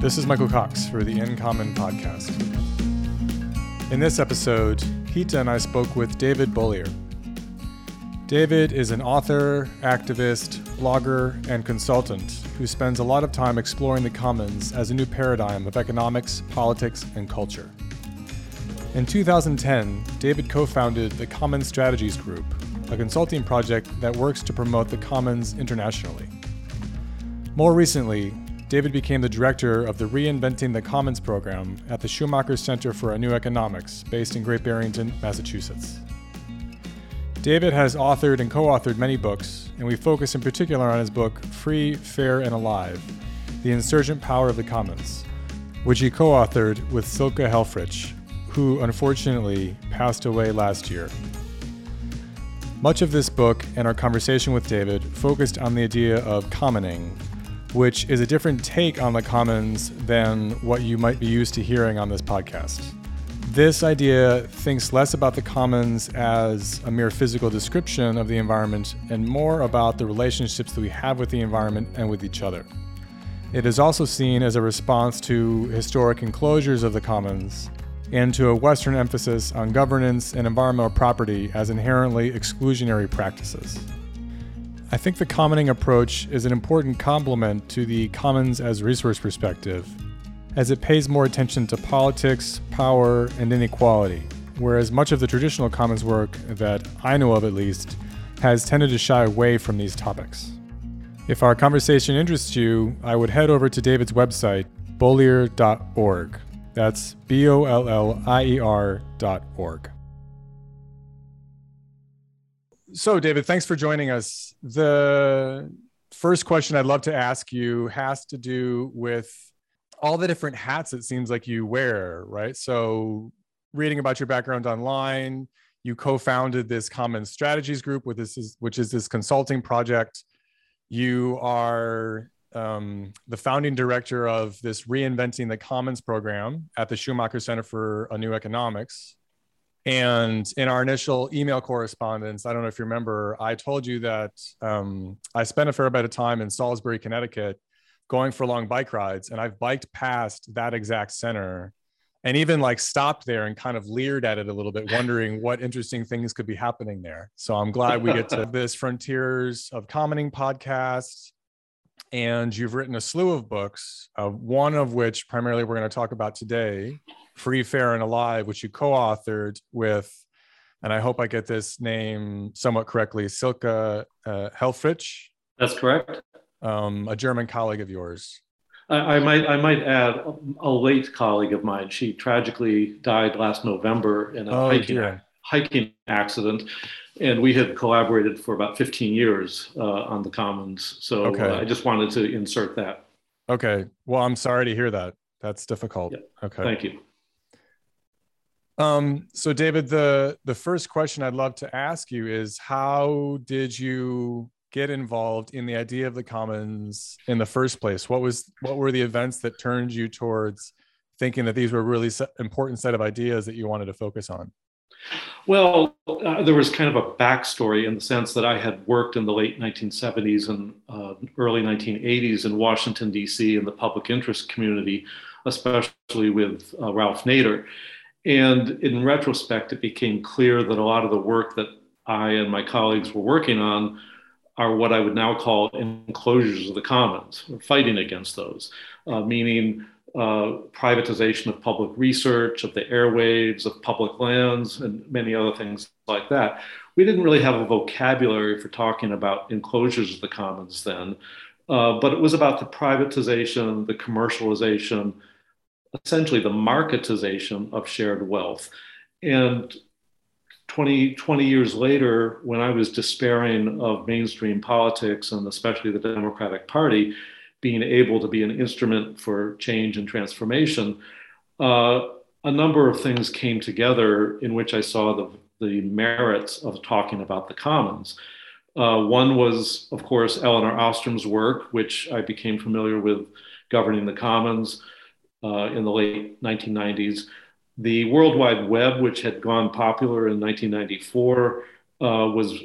This is Michael Cox for the In Common podcast. In this episode, Hita and I spoke with David Bollier. David is an author, activist, blogger, and consultant who spends a lot of time exploring the commons as a new paradigm of economics, politics, and culture. In 2010, David co founded the Commons Strategies Group, a consulting project that works to promote the commons internationally. More recently, David became the director of the Reinventing the Commons program at the Schumacher Center for a New Economics, based in Great Barrington, Massachusetts. David has authored and co authored many books, and we focus in particular on his book, Free, Fair, and Alive The Insurgent Power of the Commons, which he co authored with Silke Helfrich, who unfortunately passed away last year. Much of this book and our conversation with David focused on the idea of commoning, which is a different take on the commons than what you might be used to hearing on this podcast. This idea thinks less about the commons as a mere physical description of the environment and more about the relationships that we have with the environment and with each other. It is also seen as a response to historic enclosures of the commons and to a Western emphasis on governance and environmental property as inherently exclusionary practices. I think the commoning approach is an important complement to the commons as resource perspective, as it pays more attention to politics, power, and inequality, whereas much of the traditional commons work that I know of at least has tended to shy away from these topics. If our conversation interests you, I would head over to David's website, bollier.org. That's B O L L I E R So, David, thanks for joining us. The first question I'd love to ask you has to do with all the different hats it seems like you wear, right? So, reading about your background online, you co-founded this Common Strategies Group, with this, which is this consulting project. You are um, the founding director of this Reinventing the Commons program at the Schumacher Center for a New Economics, and in our initial email correspondence, I don't know if you remember, I told you that um, I spent a fair bit of time in Salisbury, Connecticut, going for long bike rides. And I've biked past that exact center and even like stopped there and kind of leered at it a little bit, wondering what interesting things could be happening there. So I'm glad we get to this Frontiers of Commoning podcast. And you've written a slew of books, uh, one of which primarily we're going to talk about today Free, Fair, and Alive, which you co authored with, and I hope I get this name somewhat correctly, Silke uh, Helfrich. That's correct. Um, a German colleague of yours. I, I, might I might add a late colleague of mine. She tragically died last November in a oh, hiking, hiking accident, and we had collaborated for about 15 years uh, on the Commons. So okay. uh, I just wanted to insert that. Okay. Well, I'm sorry to hear that. That's difficult. Yeah. Okay. Thank you. Um, so David, the the first question I'd love to ask you is how did you get involved in the idea of the commons in the first place? What was what were the events that turned you towards thinking that these were really important set of ideas that you wanted to focus on? Well, uh, there was kind of a backstory in the sense that I had worked in the late 1970s and uh, early 1980s in Washington, D.C., in the public interest community, especially with uh, Ralph Nader. And in retrospect, it became clear that a lot of the work that I and my colleagues were working on are what I would now call enclosures of the commons, or fighting against those, uh, meaning uh, privatization of public research, of the airwaves, of public lands, and many other things like that. We didn't really have a vocabulary for talking about enclosures of the commons then, uh, but it was about the privatization, the commercialization, essentially the marketization of shared wealth. And 20, 20 years later, when I was despairing of mainstream politics and especially the Democratic Party being able to be an instrument for change and transformation, uh, a number of things came together in which I saw the, the merits of talking about the commons. Uh, one was, of course, Elinor Ostrom's work, which I became familiar with governing the commons uh, in the late 1990s. The World Wide Web, which had gone popular in 1994, uh, was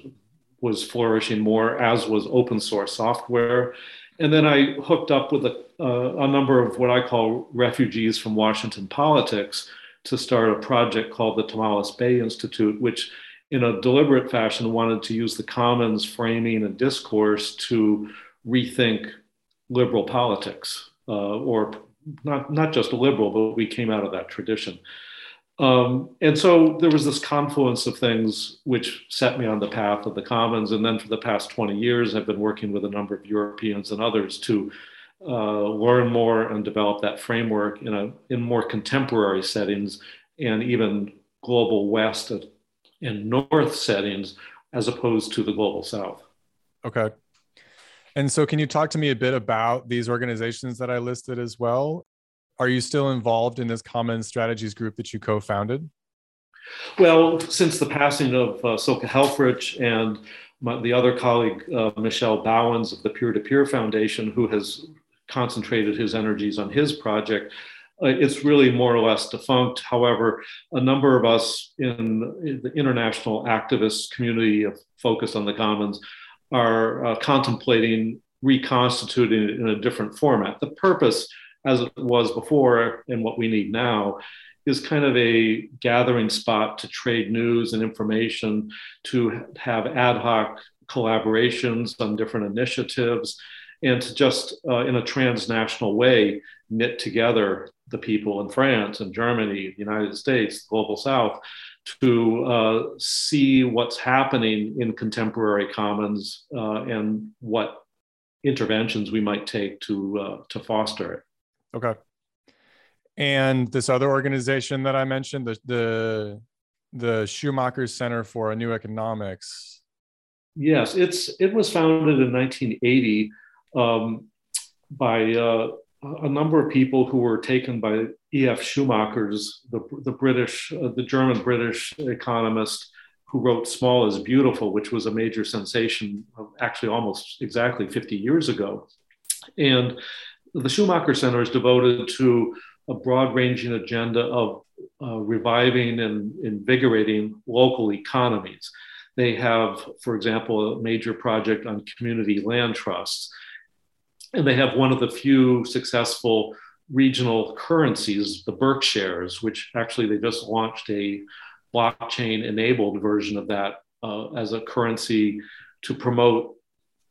was flourishing more, as was open source software. And then I hooked up with a, uh, a number of what I call refugees from Washington politics to start a project called the Tomales Bay Institute, which in a deliberate fashion wanted to use the commons framing and discourse to rethink liberal politics, uh, or not, not just a liberal, but we came out of that tradition. Um, and so there was this confluence of things which set me on the path of the commons. And then for the past 20 years, I've been working with a number of Europeans and others to uh, learn more and develop that framework in, a, in more contemporary settings and even global West and North settings as opposed to the global South. Okay. And so, can you talk to me a bit about these organizations that I listed as well? Are you still involved in this Common Strategies group that you co founded? Well, since the passing of uh, Helfrich and my, the other colleague, uh, Michel Bauwens of the Peer to Peer Foundation, who has concentrated his energies on his project, uh, it's really more or less defunct. However, a number of us in, in the international activist community of focus on the commons are uh, contemplating reconstituting it in a different format. The purpose, as it was before and what we need now, is kind of a gathering spot to trade news and information, to have ad hoc collaborations on different initiatives, and to just uh, in a transnational way knit together the people in France and Germany, the United States, the global South, to uh, see what's happening in contemporary commons uh, and what interventions we might take to uh, to foster it. Okay. And this other organization that I mentioned, the the the Schumacher Center for a New Economics. Yes, it's it was founded in 1980 um, by uh, a number of people who were taken by E.F. Schumacher's, the, the British, uh, the German British economist who wrote Small is Beautiful, which was a major sensation actually almost exactly 50 years ago. And the Schumacher Center is devoted to a broad ranging agenda of uh, reviving and invigorating local economies. They have, for example, a major project on community land trusts and they have one of the few successful regional currencies, the BerkShares, which actually they just launched a blockchain enabled version of that uh, as a currency to promote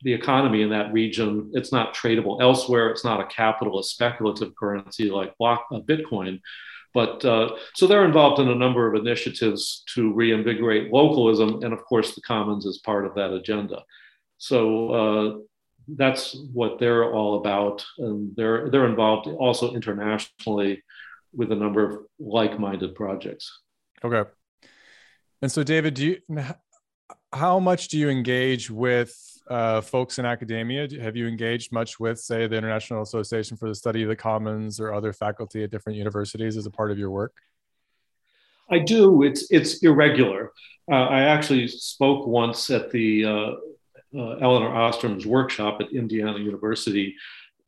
the economy in that region. It's not tradable elsewhere. It's not a capitalist speculative currency like block, uh, Bitcoin. But uh, so they're involved in a number of initiatives to reinvigorate localism. And of course, the Commons is part of that agenda. So uh, that's what they're all about, and they're they're involved also internationally with a number of like-minded projects. Okay. And so, David, do you how much do you engage with uh, folks in academia? Have you engaged much with, say, the International Association for the Study of the Commons or other faculty at different universities as a part of your work? I do. It's it's irregular. Uh, I actually spoke once at the uh, uh, Elinor Ostrom's workshop at Indiana University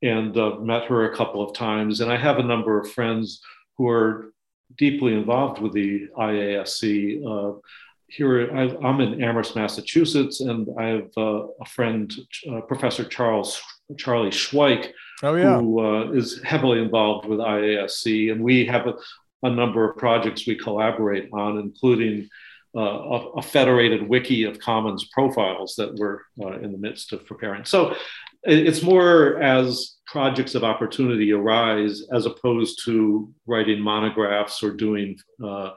and uh, met her a couple of times. And I have a number of friends who are deeply involved with the IASC. Uh, here, I, am in Amherst, Massachusetts, and I have uh, a friend, uh, Professor Charles Charlie Schweik, oh, yeah. who uh, is heavily involved with IASC, and we have a, a number of projects we collaborate on, including uh, a, a, federated wiki of commons profiles that we're uh, in the midst of preparing. So it's more as projects of opportunity arise as opposed to writing monographs or doing uh,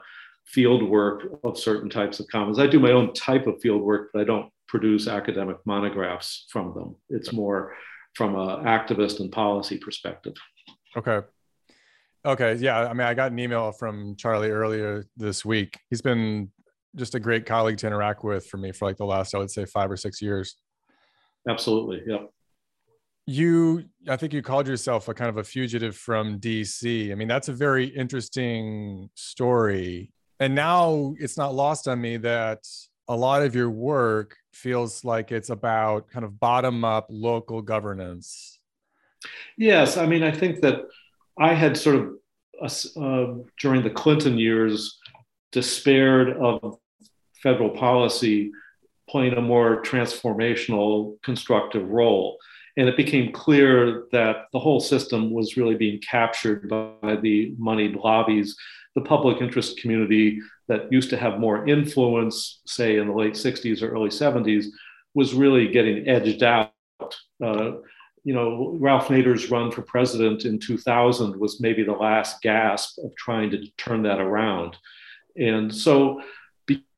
field work of certain types of commons. I do my own type of field work, but I don't produce academic monographs from them. It's more from an activist and policy perspective. Okay. Okay. Yeah. I mean, I got an email from Charlie earlier this week. He's been just a great colleague to interact with for me for like the last, I would say, five or six years. Absolutely. Yep. You, I think you called yourself a kind of a fugitive from DC. I mean, that's a very interesting story. And now it's not lost on me that a lot of your work feels like it's about kind of bottom up local governance. Yes. I mean, I think that I had sort of uh, during the Clinton years despaired of federal policy playing a more transformational, constructive role. And it became clear that the whole system was really being captured by the moneyed lobbies. The public interest community that used to have more influence, say in the late 60s or early 70s, was really getting edged out. Uh, you know, Ralph Nader's run for president in 2000 was maybe the last gasp of trying to turn that around. And so,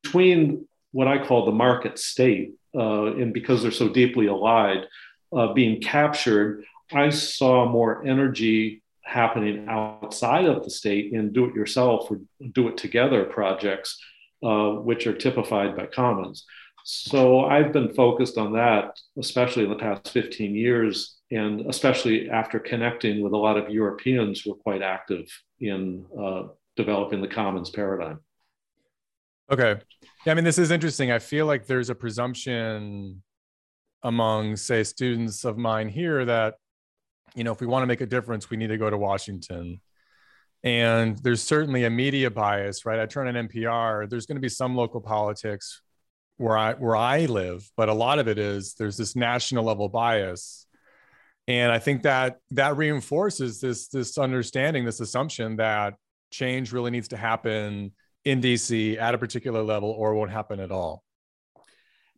between what I call the market state, uh, and because they're so deeply allied, uh, being captured, I saw more energy happening outside of the state in do it yourself or do it together projects, uh, which are typified by commons. So I've been focused on that, especially in the past 15 years, and especially after connecting with a lot of Europeans who are quite active in uh, developing the commons paradigm. Okay. Yeah, I mean, this is interesting. I feel like there's a presumption among, say, students of mine here that, you know, if we want to make a difference, we need to go to Washington. And there's certainly a media bias, right? I turn on NPR, there's going to be some local politics where I where I live, but a lot of it is there's this national level bias. And I think that that reinforces this this understanding, this assumption that change really needs to happen in DC at a particular level or won't happen at all.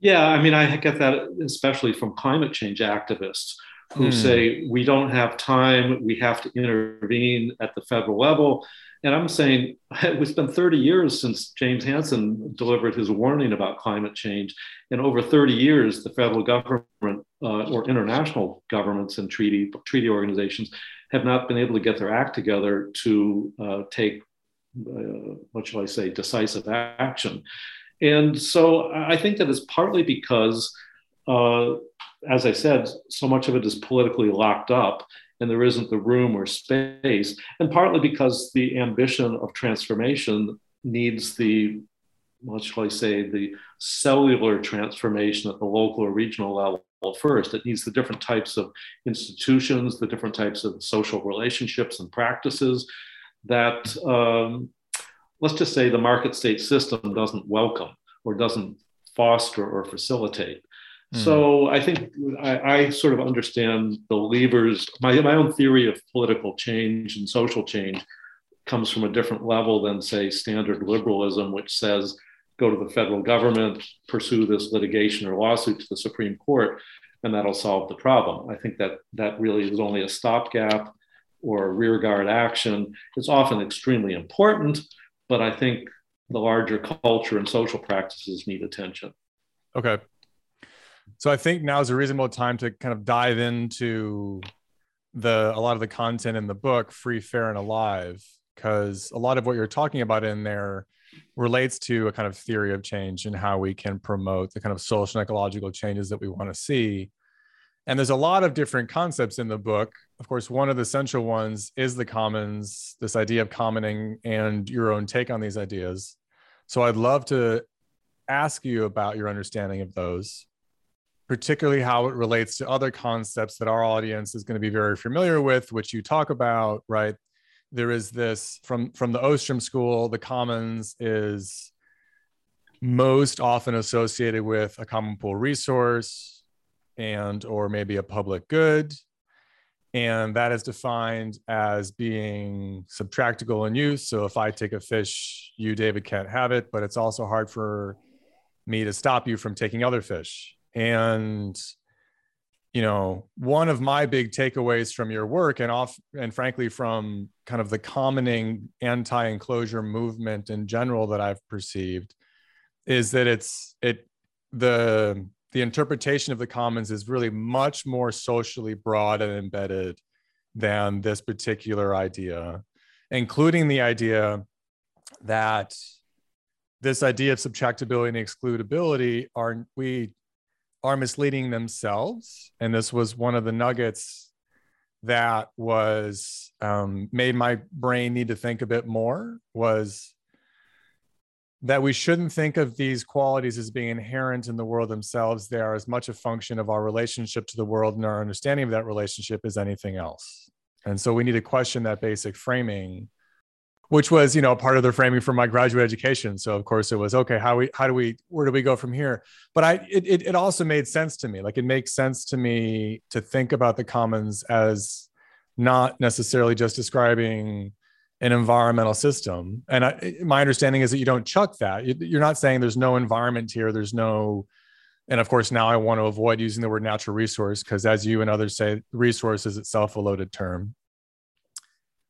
Yeah, I mean, I get that especially from climate change activists who mm. say we don't have time, we have to intervene at the federal level. And I'm saying it's been 30 years since James Hansen delivered his warning about climate change. And over 30 years, the federal government uh, or international governments and treaty, treaty organizations have not been able to get their act together to uh, take uh, what shall I say, decisive action. And so I think that is partly because, uh, as I said, so much of it is politically locked up and there isn't the room or space, and partly because the ambition of transformation needs the, what shall I say, the cellular transformation at the local or regional level first. It needs the different types of institutions, the different types of social relationships and practices that um, let's just say the market state system doesn't welcome or doesn't foster or facilitate. Mm. So I think I, I, sort of understand the levers. My, my own theory of political change and social change comes from a different level than, say, standard liberalism, which says go to the federal government, pursue this litigation or lawsuit to the Supreme Court, and that'll solve the problem. I think that that really is only a stopgap or rearguard action. It's often extremely important, but I think the larger culture and social practices need attention. Okay. So I think now is a reasonable time to kind of dive into the a lot of the content in the book, Free, Fair, and Alive, because a lot of what you're talking about in there relates to a kind of theory of change and how we can promote the kind of social and ecological changes that we want to see and there's a lot of different concepts in the book. Of course, one of the central ones is the commons, this idea of commoning and your own take on these ideas. So I'd love to ask you about your understanding of those, particularly how it relates to other concepts that our audience is going to be very familiar with, which you talk about, right? There is this from from the Ostrom school, the commons is most often associated with a common pool resource and or maybe a public good. And that is defined as being subtractable in use. So if i take a fish you david can't have it but it's also hard for me to stop you from taking other fish. And you know one of my big takeaways from your work and off and frankly from kind of the commoning anti-enclosure movement in general that i've perceived is that it's it the the interpretation of the commons is really much more socially broad and embedded than this particular idea, including the idea that this idea of subtractability and excludability are we are misleading themselves. And this was one of the nuggets that was um, made my brain need to think a bit more was that we shouldn't think of these qualities as being inherent in the world themselves. They are as much a function of our relationship to the world and our understanding of that relationship as anything else. And so we need to question that basic framing. which was you know part of the framing for my graduate education so of course it was okay how we how do we where do we go from here but i it, it also made sense to me like it makes sense to me to think about the commons as not necessarily just describing an environmental system and I, my understanding is that you don't chuck that you're not saying there's no environment here there's no and of course now i want to avoid using the word natural resource because as you and others say resource is itself a loaded term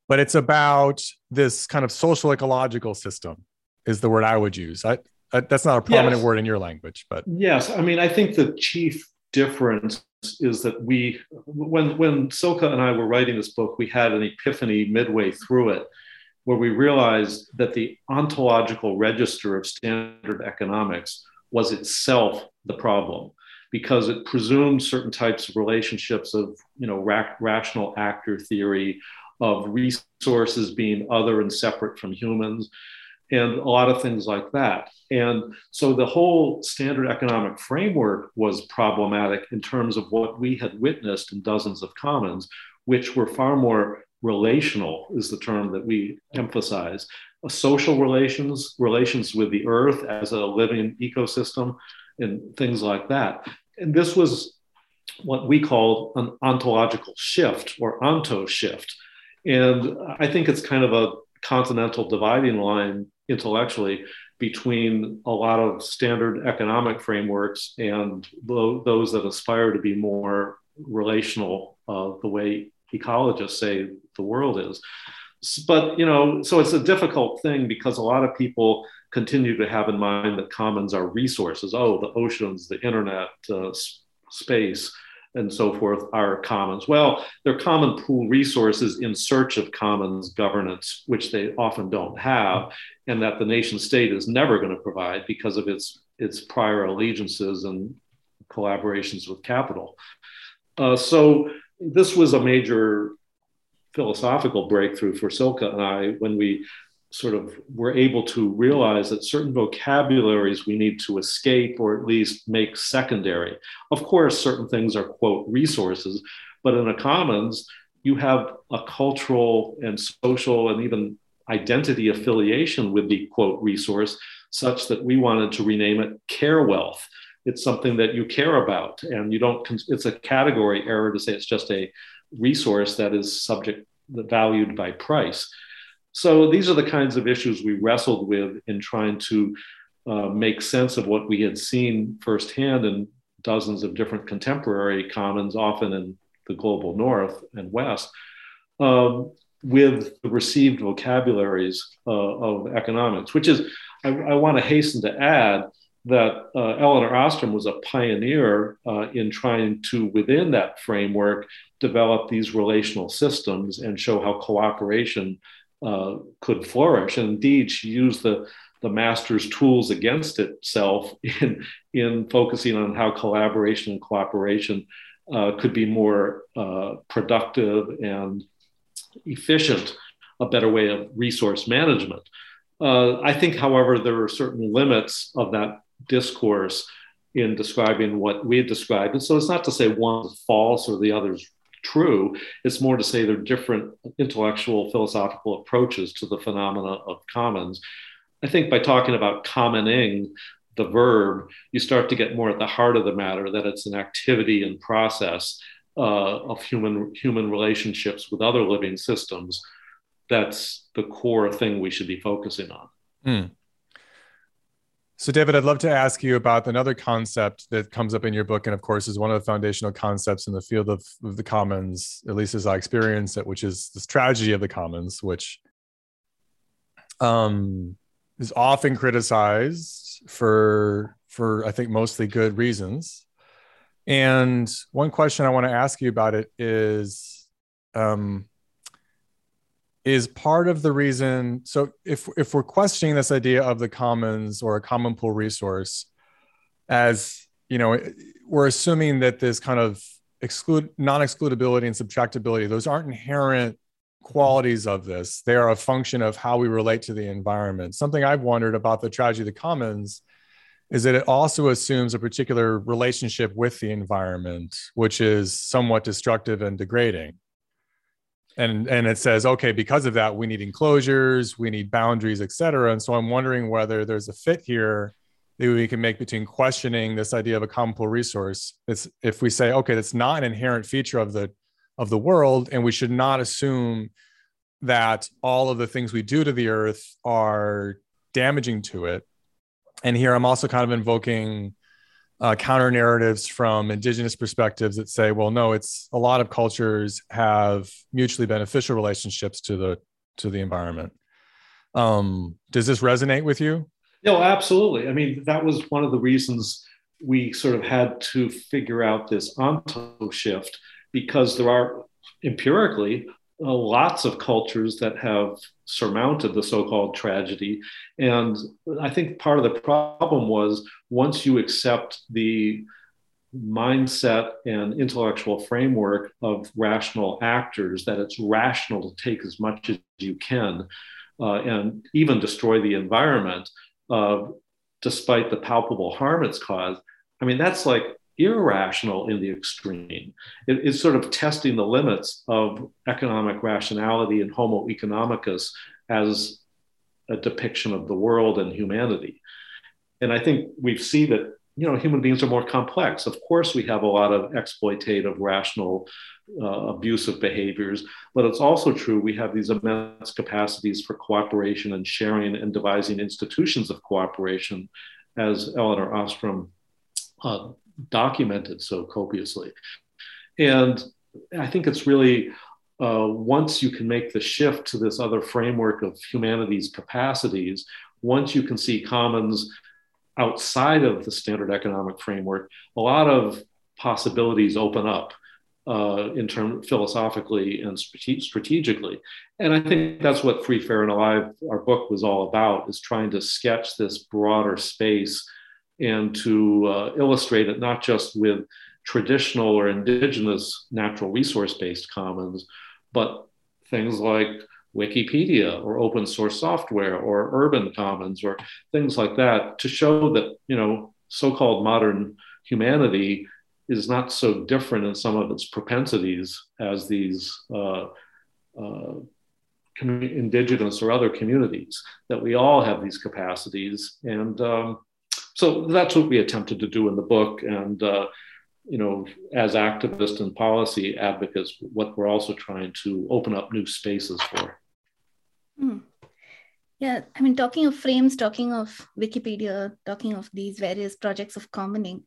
but it's about this kind of social ecological system is the word I would use. I, I that's not a prominent yes. word in your language, but yes, I mean I think the chief difference is that we when when Silke and I were writing this book, we had an epiphany midway through it where we realized that the ontological register of standard economics was itself the problem because it presumed certain types of relationships of you know ra- rational actor theory of resources being other and separate from humans, and a lot of things like that. And so the whole standard economic framework was problematic in terms of what we had witnessed in dozens of commons, which were far more relational, is the term that we emphasize. social relations, relations with the earth as a living ecosystem, and things like that. And this was what we called an ontological shift or onto shift and I think it's kind of a continental dividing line intellectually between a lot of standard economic frameworks and those that aspire to be more relational, uh, the way ecologists say the world is. But, you know, so it's a difficult thing because a lot of people continue to have in mind that commons are resources. Oh, the oceans, the internet, uh, space and so forth are commons. Well, they're common pool resources in search of commons governance, which they often don't have, and that the nation state is never going to provide because of its, its prior allegiances and collaborations with capital. Uh, so this was a major philosophical breakthrough for Silke and I when we sort of we're able to realize that certain vocabularies we need to escape or at least make secondary. Of course, certain things are, quote, resources, but in a commons, you have a cultural and social and even identity affiliation with the quote resource, such that we wanted to rename it care wealth. It's something that you care about, and you don't, it's a category error to say it's just a resource that is subject, valued by price. So these are the kinds of issues we wrestled with in trying to uh, make sense of what we had seen firsthand in dozens of different contemporary commons, often in the global north and west, um, with the received vocabularies uh, of economics, which is, I, I want to hasten to add that uh, Elinor Ostrom was a pioneer uh, in trying to, within that framework, develop these relational systems and show how cooperation uh, could flourish. And indeed, she used the, the master's tools against itself in, in focusing on how collaboration and cooperation uh, could be more uh, productive and efficient, a better way of resource management. Uh, I think, however, there are certain limits of that discourse in describing what we had described. And so it's not to say one's false or the other's true. It's more to say there are different intellectual, philosophical approaches to the phenomena of commons. I think by talking about commoning, the verb, you start to get more at the heart of the matter that it's an activity and process uh, of human human relationships with other living systems. That's the core thing we should be focusing on. Mm. So, David, I'd love to ask you about another concept that comes up in your book, and of course, is one of the foundational concepts in the field of, of the commons, at least as I experience it, which is this tragedy of the commons, which um, is often criticized for, for I think, mostly good reasons. And one question I want to ask you about it is, um, is part of the reason so if if we're questioning this idea of the commons or a common pool resource as you know we're assuming that this kind of exclude non-excludability and subtractability those aren't inherent qualities of this. They are a function of how we relate to the environment. Something i've wondered about the tragedy of the commons is that it also assumes a particular relationship with the environment which is somewhat destructive and degrading and and it says okay because of that we need enclosures we need boundaries etc and so i'm wondering whether there's a fit here that we can make between questioning this idea of a common pool resource. It's if we say okay that's not an inherent feature of the of the world and we should not assume that all of the things we do to the earth are damaging to it. And here i'm also kind of invoking uh, counter narratives from indigenous perspectives that say, well, no, it's a lot of cultures have mutually beneficial relationships to the to the environment. Um, does this resonate with you? No, absolutely. I mean, that was one of the reasons we sort of had to figure out this onto shift because there are empirically lots of cultures that have surmounted the so-called tragedy. And i think part of the problem was once you accept the mindset and intellectual framework of rational actors that it's rational to take as much as you can uh, and even destroy the environment uh, despite the palpable harm it's caused i mean that's like irrational in the extreme. It, it's sort of testing the limits of economic rationality and Homo economicus as a depiction of the world and humanity. And I think we see that you know human beings are more complex. Of course, we have a lot of exploitative, rational, uh, abusive behaviors, but it's also true we have these immense capacities for cooperation and sharing and devising institutions of cooperation, as Elinor Ostrom uh, documented so copiously. And I think it's really uh, once you can make the shift to this other framework of humanity's capacities, once you can see commons outside of the standard economic framework, a lot of possibilities open up uh, in terms philosophically and strate- strategically. And I think that's what Free, Fair, and Alive, our book, was all about: is trying to sketch this broader space and to uh, illustrate it not just with traditional or indigenous natural resource based commons, but things like Wikipedia or open source software or urban commons or things like that to show that, you know, so called modern humanity is not so different in some of its propensities as these uh, uh, indigenous or other communities, that we all have these capacities. And um, so that's what we attempted to do in the book. And, uh, you know, as activists and policy advocates, what we're also trying to open up new spaces for. Hmm. Yeah, I mean, talking of frames, talking of Wikipedia, talking of these various projects of commoning,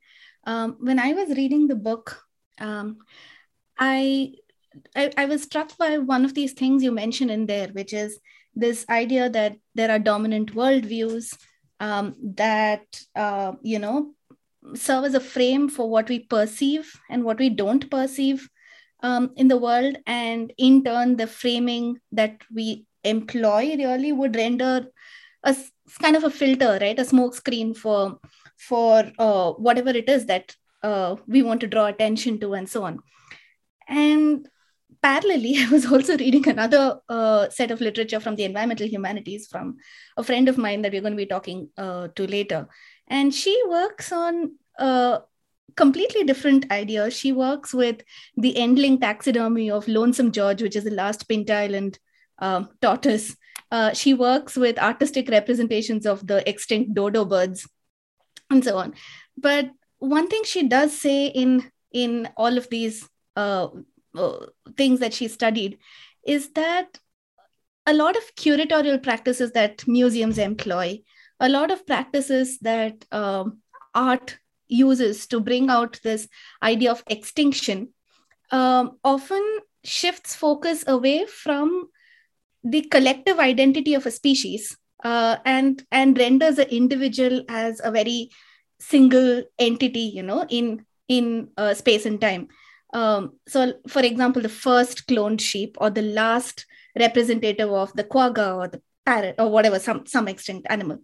um, when I was reading the book, um, I, I I was struck by one of these things you mentioned in there, which is this idea that there are dominant worldviews um, that uh, you know serve as a frame for what we perceive and what we don't perceive um, in the world and in turn the framing that we employ really would render a kind of a filter right? A smoke screen for for uh, whatever it is that uh, we want to draw attention to and so on. And parallelly, I was also reading another uh, set of literature from the environmental humanities from a friend of mine that we're going to be talking uh, to later. And she works on a completely different idea. She works with the endling taxidermy of Lonesome George, which is the last Pinta Island um, tortoise. Uh, she works with artistic representations of the extinct dodo birds and so on. But one thing she does say in in all of these uh, uh, things that she studied is that a lot of curatorial practices that museums employ, a lot of practices that um, art uses to bring out this idea of extinction, um, often shifts focus away from the collective identity of a species uh, and and renders the individual as a very single entity, you know, in in uh, space and time. Um, so, for example, the first cloned sheep or the last representative of the quagga or the parrot or whatever, some some extinct animal,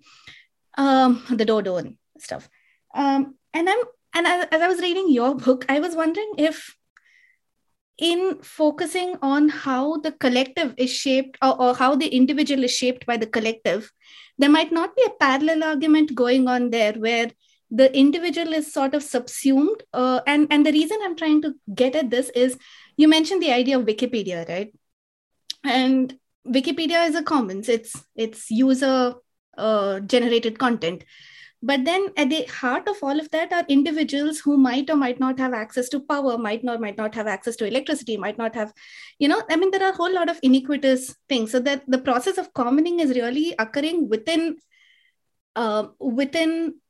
um, the dodo and stuff. Um, and I'm and as, I was reading your book, I was wondering if in focusing on how the collective is shaped or, or, how the individual is shaped by the collective, there might not be a parallel argument going on there where the individual is sort of subsumed uh, and and the reason i'm trying to get at this is you mentioned the idea of wikipedia right? And wikipedia is a commons. It's it's user uh, generated content. But then at the heart of all of that are individuals who might or might not have access to power might not might not have access to electricity might not have you know i mean there are a whole lot of iniquitous things. So that the process of commoning is really occurring within uh, within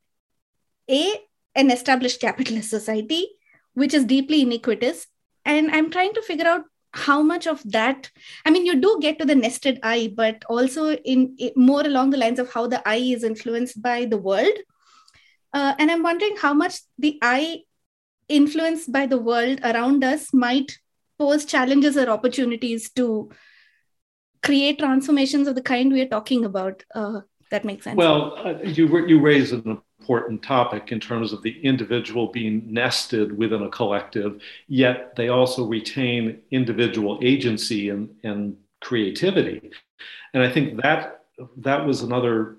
a an established capitalist society which is deeply iniquitous. And i'm trying to figure out how much of that i mean you do get to the nested I, but also in, more along the lines of how the I is influenced by the world. Uh, and i'm wondering how much the I influenced by the world around us might pose challenges or opportunities to create transformations of the kind we are talking about. Uh, that makes sense. Well uh, you, you raise an important topic in terms of the individual being nested within a collective, yet they also retain individual agency and, and creativity. And I think that that was another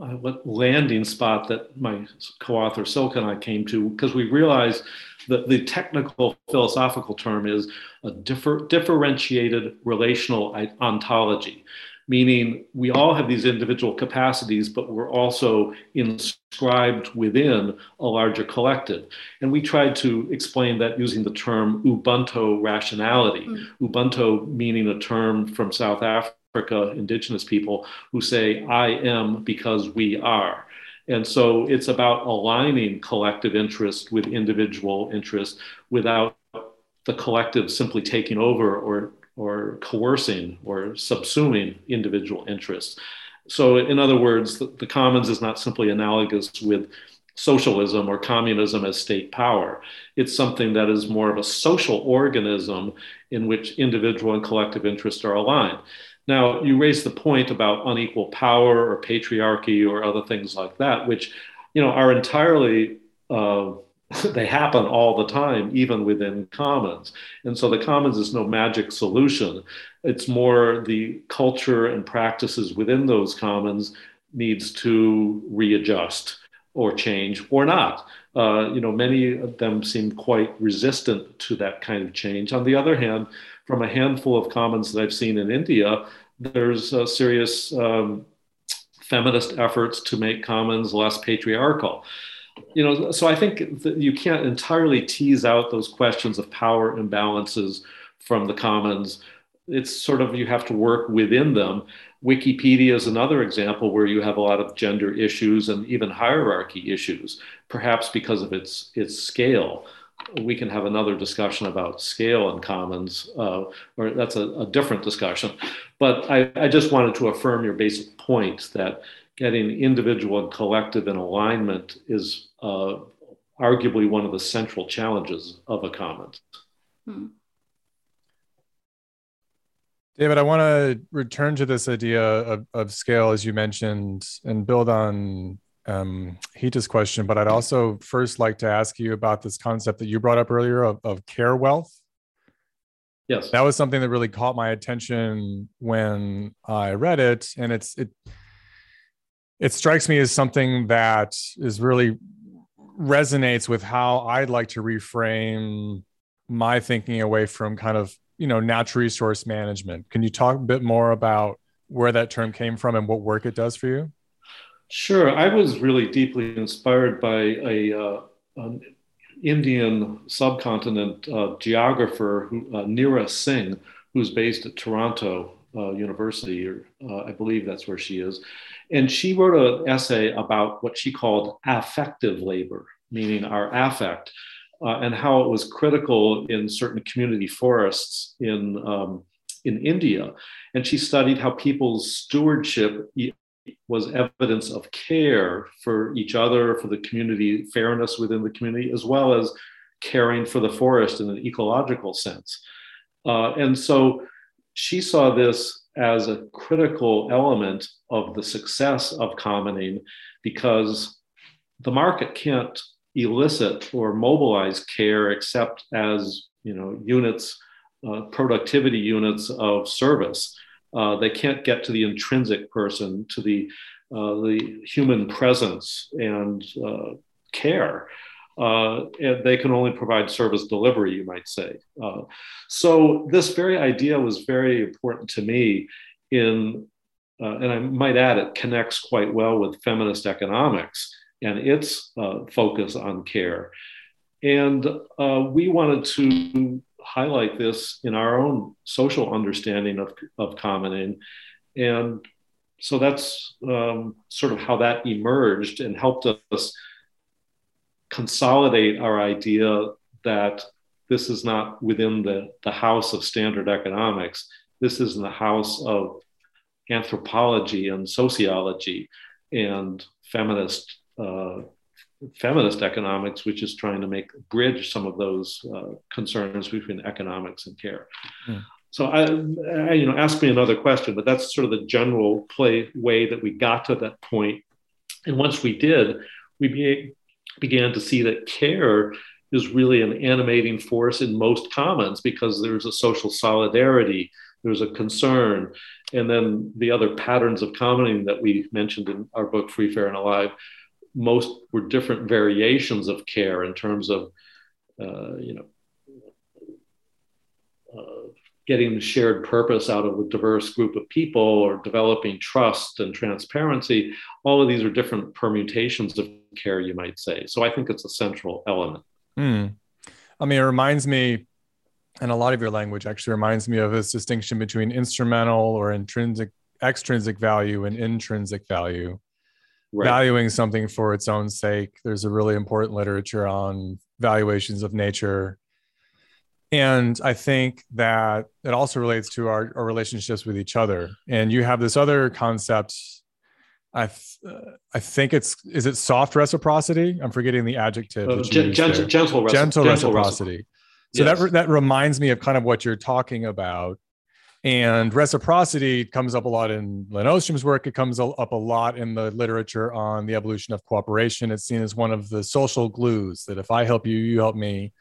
uh, landing spot that my co-author Silke and I came to because we realized that the technical philosophical term is a differ, differentiated relational ontology meaning we all have these individual capacities, but we're also inscribed within a larger collective. And we tried to explain that using the term Ubuntu rationality. Mm. Ubuntu meaning a term from South Africa, indigenous people who say, I am because we are. And so it's about aligning collective interest with individual interest without the collective simply taking over or or coercing or subsuming individual interests. So, in other words, the, the, commons is not simply analogous with socialism or communism as state power. It's something that is more of a social organism in which individual and collective interests are aligned. Now, you raise the point about unequal power or patriarchy or other things like that, which you know are entirely uh, they happen all the time, even within commons. And so the commons is no magic solution. It's more the culture and practices within those commons needs to readjust or change or not. Uh, you know, many of them seem quite resistant to that kind of change. On the other hand, from a handful of commons that I've seen in India, there's serious um, feminist efforts to make commons less patriarchal you know, so I think that you can't entirely tease out those questions of power imbalances from the commons. It's sort of you have to work within them. Wikipedia is another example where you have a lot of gender issues and even hierarchy issues, perhaps because of its its scale. We can have another discussion about scale and commons, uh, or that's a, a different discussion. But I, I just wanted to affirm your basic point that getting individual and collective in alignment is uh, arguably one of the central challenges of a comment. Hmm. David, I want to return to this idea of, of scale, as you mentioned, and build on um, Hita's question. But I'd also first like to ask you about this concept that you brought up earlier of, of care wealth. Yes, that was something that really caught my attention when I read it, and it's it it strikes me as something that is really resonates with how I'd like to reframe my thinking away from kind of, you know, natural resource management. Can you talk a bit more about where that term came from and what work it does for you? Sure. I was really deeply inspired by a, uh, an Indian subcontinent uh, geographer, who, uh, Neera Singh, who's based at Toronto uh, University, or uh, I believe that's where she is. And she wrote an essay about what she called affective labor, meaning our affect, uh, and how it was critical in certain community forests in, um, in India. And she studied how people's stewardship was evidence of care for each other, for the community, fairness within the community, as well as caring for the forest in an ecological sense. Uh, and so she saw this as a critical element of the success of commoning because the market can't elicit or mobilize care except as you know units uh, productivity units of service. Uh, they can't get to the intrinsic person to the uh, the human presence and uh, care uh, and they can only provide service delivery, you might say. Uh, so this very idea was very important to me in, uh, and I might add, it connects quite well with feminist economics and its uh, focus on care. And uh, we wanted to highlight this in our own social understanding of, of commoning. And so that's um, sort of how that emerged and helped us consolidate our idea that this is not within the, the house of standard economics. This is in the house of anthropology and sociology and feminist uh, feminist economics, which is trying to make bridge some of those uh, concerns between economics and care. Mm. So I, I, you know, ask me another question, but that's sort of the general play way that we got to that point. And once we did, we be, began to see that care is really an animating force in most commons because there's a social solidarity, there's a concern, and then the other patterns of commoning that we mentioned in our book Free, Fair, and Alive most were different variations of care in terms of, uh, you know, uh, getting the shared purpose out of a diverse group of people or developing trust and transparency. All of these are different permutations of care, you might say. So I think it's a central element. Mm. I mean, it reminds me, and a lot of your language actually reminds me of this distinction between instrumental or intrinsic, extrinsic value and intrinsic value right. valuing something for its own sake. There's a really important literature on valuations of nature. And I think that it also relates to our, our relationships with each other. And you have this other concept. I, th- uh, I think it's is it soft reciprocity? I'm forgetting the adjective. Uh, gentle, gentle, gentle, gentle, reciprocity. So yes. that that reminds me of kind of what you're talking about and reciprocity comes up a lot in Lin Ostrom's work. It comes up a lot in the literature on the evolution of cooperation. It's seen as one of the social glues that if I help you, you help me,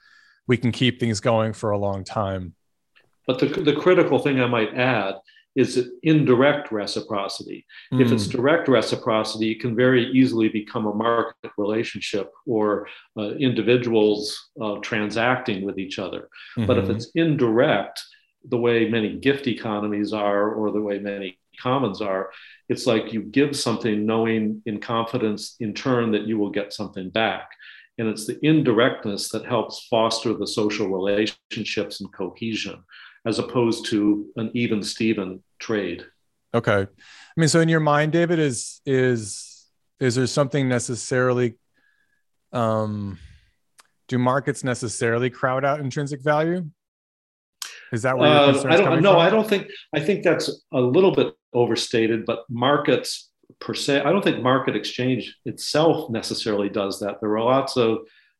we can keep things going for a long time. But the, the critical thing I might add is indirect reciprocity. Mm. If it's mm. direct reciprocity, it can very easily become a market relationship or uh, individuals uh, transacting with each other. Mm-hmm. But if mm-hmm. it's indirect, the way many gift economies are or the way many commons are it's like you give something knowing in confidence in turn that you will get something back and it's the indirectness that helps foster the social relationships and cohesion as opposed to an even steven trade. Okay. I mean so in your mind david is is is there something necessarily um do markets necessarily crowd out intrinsic value? Is that where uh, I don't no, from? I don't think I think that's a little bit overstated, but markets per se, I don't think market exchange itself necessarily does that. There are lots of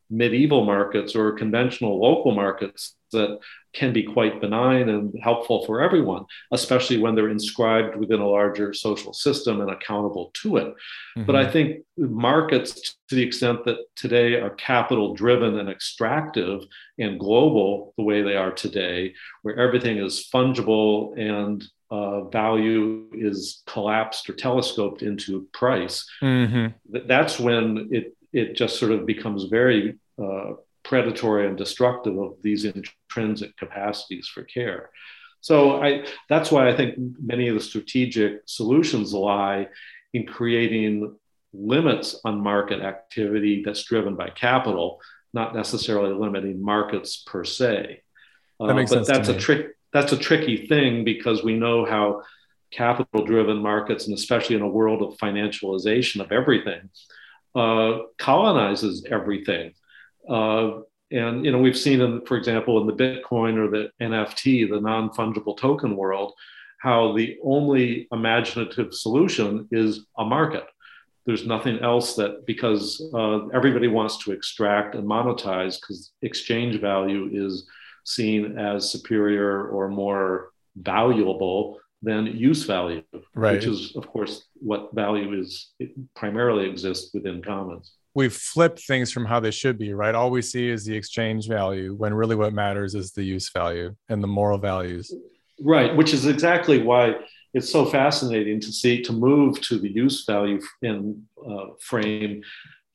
medieval markets or conventional local markets that can be quite benign and helpful for everyone, especially when they're inscribed within a larger social system and accountable to it. Mm-hmm. But I mm-hmm. think markets, to the extent that today are capital driven and extractive and global the way they are today, where everything is fungible and uh, value is collapsed or telescoped into price, mm-hmm. that's when it it just sort of becomes very uh, predatory and destructive of these intrinsic capacities for care. So I, that's why I think many of the strategic solutions lie in creating limits on market activity that's driven by capital, not necessarily limiting markets per se. That makes uh, but sense that's a trick. That's a tricky thing because we know how capital-driven markets, and especially in a world of financialization of everything, uh, colonizes everything. Uh, and you know we've seen, in, for example, in the Bitcoin or the NFT, the non-fungible token world, how the only imaginative solution is a market. There's nothing else that because uh, everybody wants to extract and monetize because exchange value is seen as superior or more valuable than use value, right. which is, of course, what value is primarily exists within commons. We've flipped things from how they should be, right? All we see is the exchange value when really what matters is the use value and the moral values. Right, which is exactly why it's so fascinating to see to move to the use value in uh, frame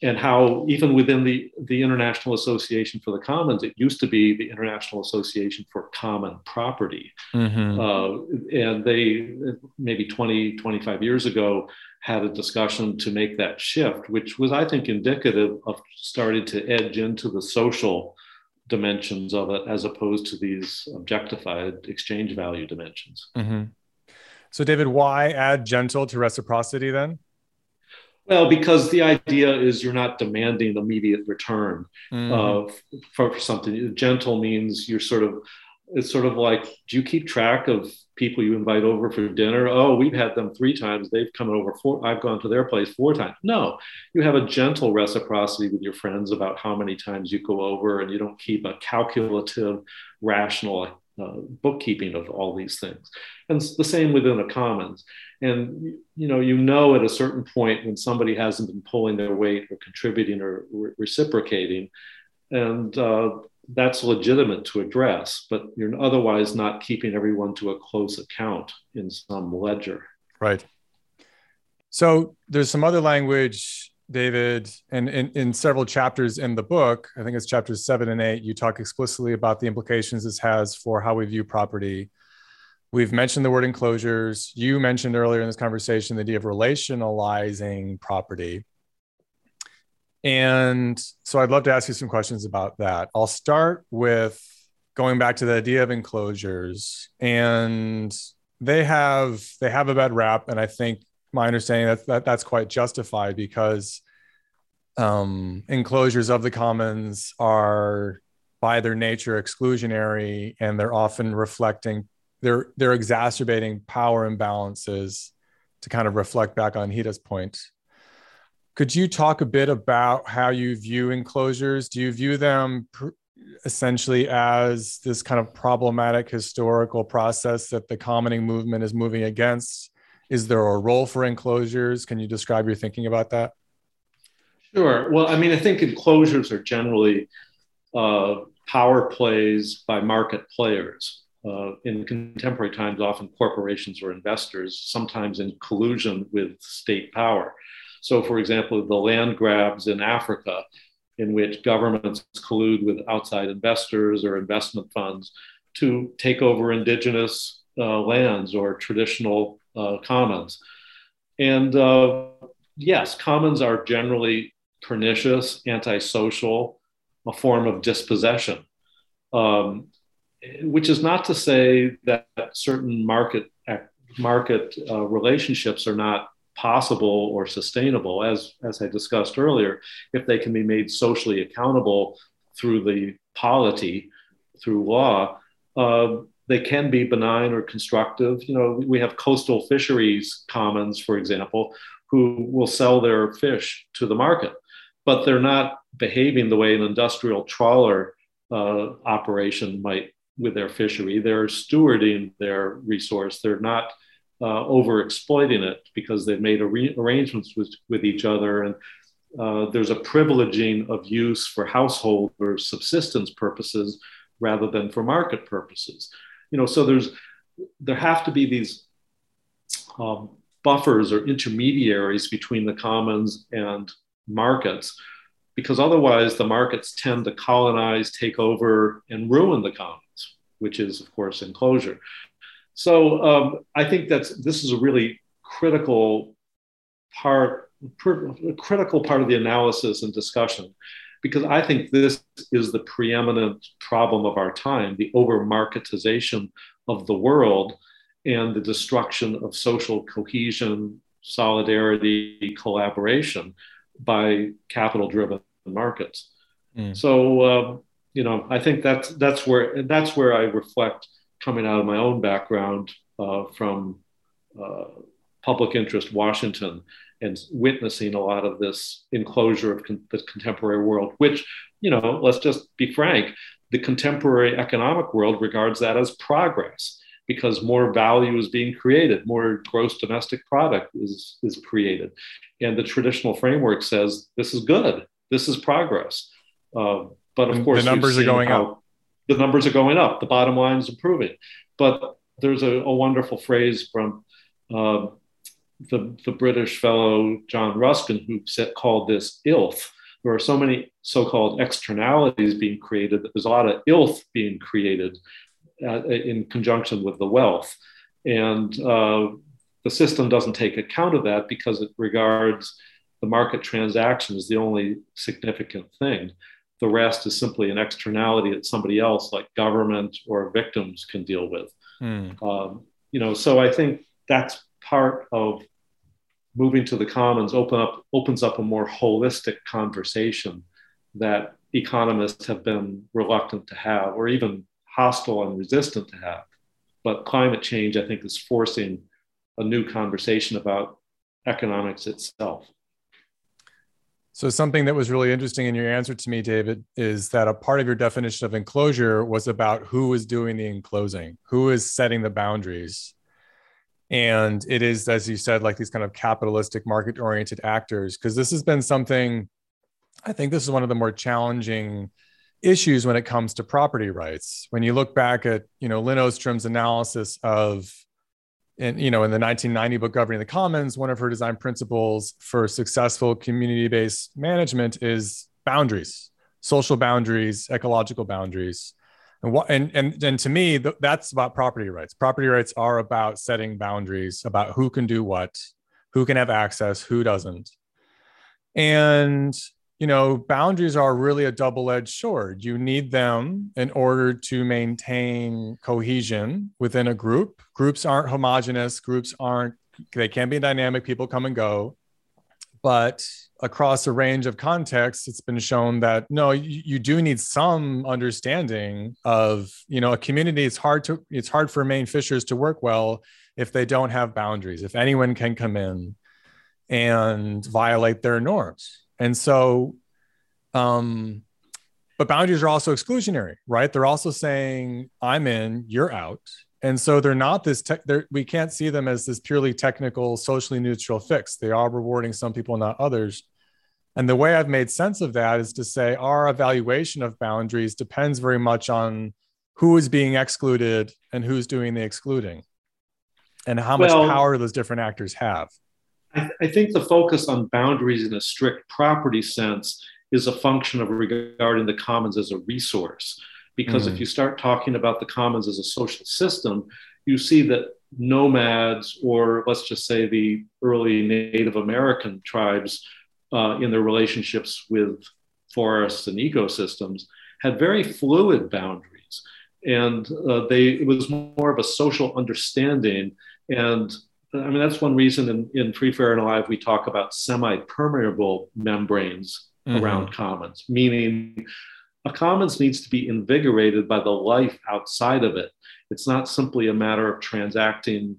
and how even within the, the International Association for the Commons, it used to be the International Association for Common Property. Mm-hmm. Uh, and they, maybe 20, 25 years ago, had a discussion to make that shift, which was, I think, indicative of starting to edge into the social dimensions of it as opposed to these objectified exchange value dimensions. Mm-hmm. So, David, why add gentle to reciprocity then? Well, because the idea is you're not demanding immediate return mm-hmm. uh, for, for, something. Gentle means you're sort of, it's sort of like, do you keep track of people you invite over for dinner? Oh, we've had them three times. They've come over four. I've gone to their place four times. No, you have a gentle reciprocity with your friends about how many times you go over, and you don't keep a calculative, rational uh, bookkeeping of all these things. And the same within the commons. And you know, you know at a certain point when somebody hasn't been pulling their weight or contributing or re- reciprocating, and uh, that's legitimate to address. But you're otherwise not keeping everyone to a close account in some ledger. Right. So there's some other language David, and in, several chapters in the book, I think it's chapters seven and eight, you talk explicitly about the implications this has for how we view property. We've mentioned the word enclosures. You mentioned earlier in this conversation the idea of relationalizing property. And so I'd love to ask you some questions about that. I'll start with going back to the idea of enclosures. And they have they have a bad rap, and I think my understanding that, that that's quite justified because um, enclosures of the commons are by their nature exclusionary and they're often reflecting they're they're exacerbating power imbalances to kind of reflect back on Hita's point. Could you talk a bit about how you view enclosures? Do you view them pr- essentially as this kind of problematic historical process that the commoning movement is moving against? Is there a role for enclosures? Can you describe your thinking about that? Sure. Well, I mean, I think enclosures are generally uh, power plays by market players. Uh, in contemporary times, often corporations or investors, sometimes in collusion with state power. So, for example, the land grabs in Africa, in which governments collude with outside investors or investment funds to take over indigenous uh, lands or traditional uh, commons. And uh, yes, commons are generally pernicious, antisocial, a form of dispossession, um, which is not to say that certain market market uh, relationships are not possible or sustainable, as as I discussed earlier, if they can be made socially accountable through the polity, through law. Uh, they can be benign or constructive. You know, we have coastal fisheries commons, for example, who will sell their fish to the market, but they're not behaving the way an industrial trawler uh, operation might with their fishery. They're stewarding their resource. They're not uh, it because they've made arrangements with, with each other. And uh, there's a privileging of use for household or subsistence purposes rather than for market purposes you know, so there's there have to be these um, buffers or intermediaries between the commons and markets because otherwise the markets tend to colonize, take over, and ruin the commons, which is, of course, enclosure. So um, I think that's this is a really critical part, a critical part of the analysis and discussion because I think this is the preeminent problem of our time the over marketization of the world and the destruction of social cohesion, solidarity, collaboration by capital driven markets. Mm. So, uh, you know, I think that's, that's, where, that's where I reflect coming out of my own background uh, from uh, public interest Washington and witnessing a lot of this enclosure of con- the contemporary world, which, you know, let's just be frank, the contemporary economic world regards that as progress because more value is being created, more gross domestic product is, is created. And the traditional framework says this is good, this is progress. Uh, but of course, the numbers are going up. The numbers are going up, the bottom line is improving. But there's a, a wonderful phrase from uh, the, the British fellow John Ruskin, who said, called this illth. There are so many so called externalities being created that there's a lot of illth being created uh, in conjunction with the wealth. And uh, the system doesn't take account of that because it regards the market transaction as the only significant thing. The rest is simply an externality that somebody else, like government or victims, can deal with. Mm. Um, you know, so I think that's part of moving to the commons open up opens up a more holistic conversation that economists have been reluctant to have or even hostile and resistant to have. But climate change i think is forcing a new conversation about economics itself. So something that was really interesting in your answer to me david is that a part of your definition of enclosure was about who is doing the enclosing who is setting the boundaries and it is as you said like these kind of capitalistic market oriented actors because this has been something i think this is one of the more challenging issues when it comes to property rights. When you look back at you know lin ostrom's analysis of in you know in the 1990 book governing the commons one of her design principles for successful community-based management is boundaries social boundaries ecological boundaries and what and and, and to me th- that's about property rights. Property rights are about setting boundaries about who can do what who can have access who doesn't. And you know boundaries are really a double-edged sword. You need them in order to maintain cohesion within a group. Groups aren't homogenous. Groups aren't they can be dynamic. People come and go but across a range of contexts it's been shown that no you, you, do need some understanding of you know a community it's hard to it's hard for Maine fishers to work well if they don't have boundaries if anyone can come in and violate their norms. And so um but boundaries are also exclusionary right? They're also saying i'm in you're out and so they're not this tech we can't see them as this purely technical socially neutral fix. They are rewarding some people not others. And the way i've made sense of that is to say our evaluation of boundaries depends very much on who is being excluded and who's doing the excluding and how much well, power those different actors have. I, th- I think the focus on boundaries in a strict property sense is a function of regarding the commons as a resource because mm if you start talking about the commons as a social system, you see that nomads, or let's just say the early Native American tribes, uh, in their relationships with forests and ecosystems, had very fluid boundaries. And uh, they, it was more of a social understanding. And I mean, that's one reason in, in Free, Fair, and Alive we talk about semi permeable membranes mm-hmm. around commons, meaning a commons needs to be invigorated by the life outside of it. It's not simply a matter of transacting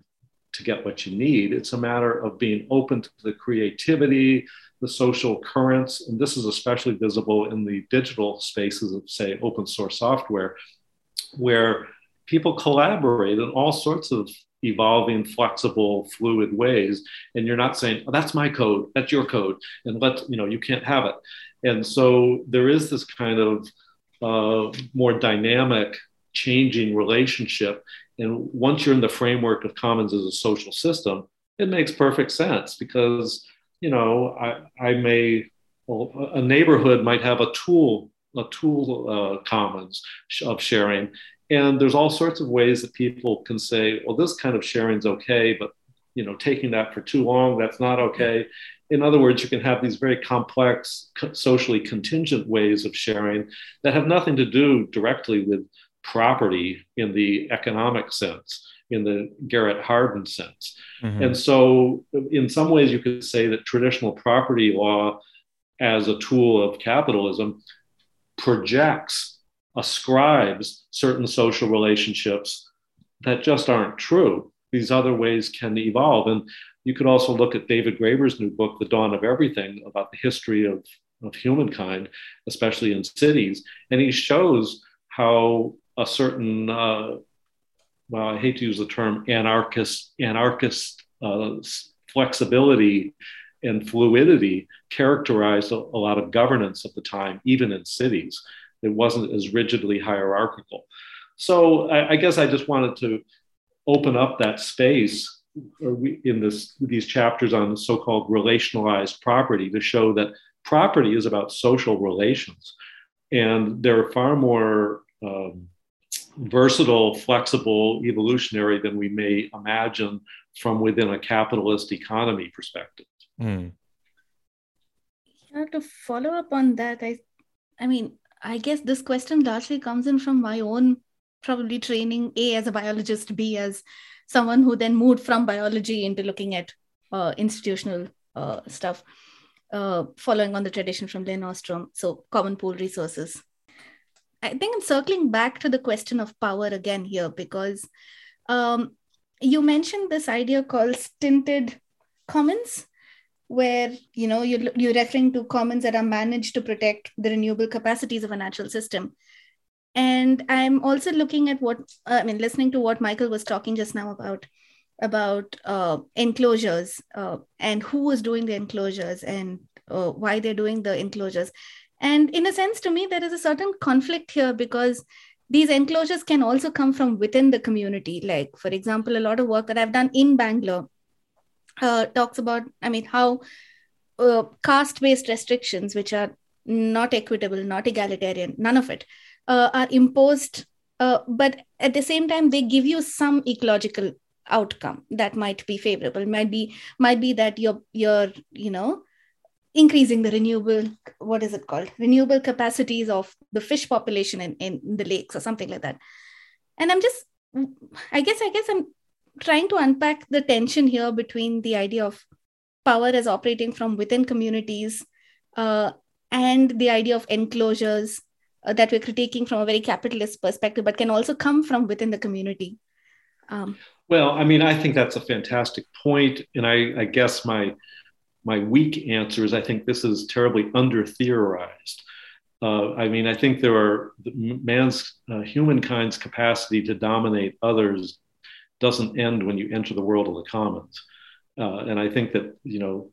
to get what you need, it's a matter of being open to the creativity, the social currents. And this is especially visible in the digital spaces of, say, open source software, where people collaborate in all sorts of evolving, flexible, fluid ways. And you're not saying, oh, that's my code, that's your code, and let, you know, you can't have it. And so there is this kind of uh, more dynamic, changing relationship. And once you're in the framework of commons as a social system, it makes perfect sense because, you know, I, I may, well, a neighborhood might have a tool, a tool uh, commons of sharing. And there's all sorts of ways that people can say, well, this kind of sharing is okay, but you know, taking that for too long, that's not okay in other words, you can have these very complex, socially contingent ways of sharing that have nothing to do directly with property in the economic sense, in the Garrett Hardin sense. Mm-hmm. And so, in some ways, you could say that traditional property law as a tool of capitalism projects, ascribes certain social relationships that just aren't true. These other ways can evolve. And you could also look at David Graeber's new book, The Dawn of Everything, about the history of, of humankind, especially in cities. And he shows how a certain, uh, well, I hate to use the term anarchist, anarchist uh, flexibility and fluidity characterized a, a lot of governance at the time, even in cities. It wasn't as rigidly hierarchical. So I, I guess I just wanted to open up that space in this these chapters on the so-called relationalized property to show that property is about social relations, and they're far more um, versatile, flexible, evolutionary than we may imagine from within a capitalist economy perspective. Mm. Yeah, to follow up on that, I, I mean, I guess this question largely comes in from my own probably training, A, as a biologist, B, as someone who then moved from biology into looking at uh, institutional uh, stuff, uh, following on the tradition from Lin Ostrom. So, common pool resources. I think I'm circling back to the question of power again here because um, you mentioned this idea called stinted commons where you know you're, you're referring to commons that are managed to protect the renewable capacities of a natural system and i'm also looking at what i mean listening to what michael was talking just now about about uh, enclosures uh, and who is doing the enclosures and uh, why they're doing the enclosures. And in a sense to me there is a certain conflict here because these enclosures can also come from within the community. Like for example a lot of work that i've done in bangalore uh, talks about, I mean, how uh, caste based restrictions, which are not equitable, not egalitarian, none of it, uh, are imposed. Uh, but at the same time, they give you some ecological outcome that might be favorable. Might be might be that you're you're you know increasing the renewable what is it called renewable capacities of the fish population in, in the lakes or something like that and i'm just i guess i guess i'm trying to unpack the tension here between the idea of power as operating from within communities uh, and the idea of enclosures uh, that we're critiquing from a very capitalist perspective, but can also come from within the community. Um, well, I mean, I think that's a fantastic point, and I, I guess my my weak answer is I think this is terribly under theorized. Uh, I mean, I think there are man's uh, humankind's capacity to dominate others doesn't end when you enter the world of the commons. Uh, and I think that, you know,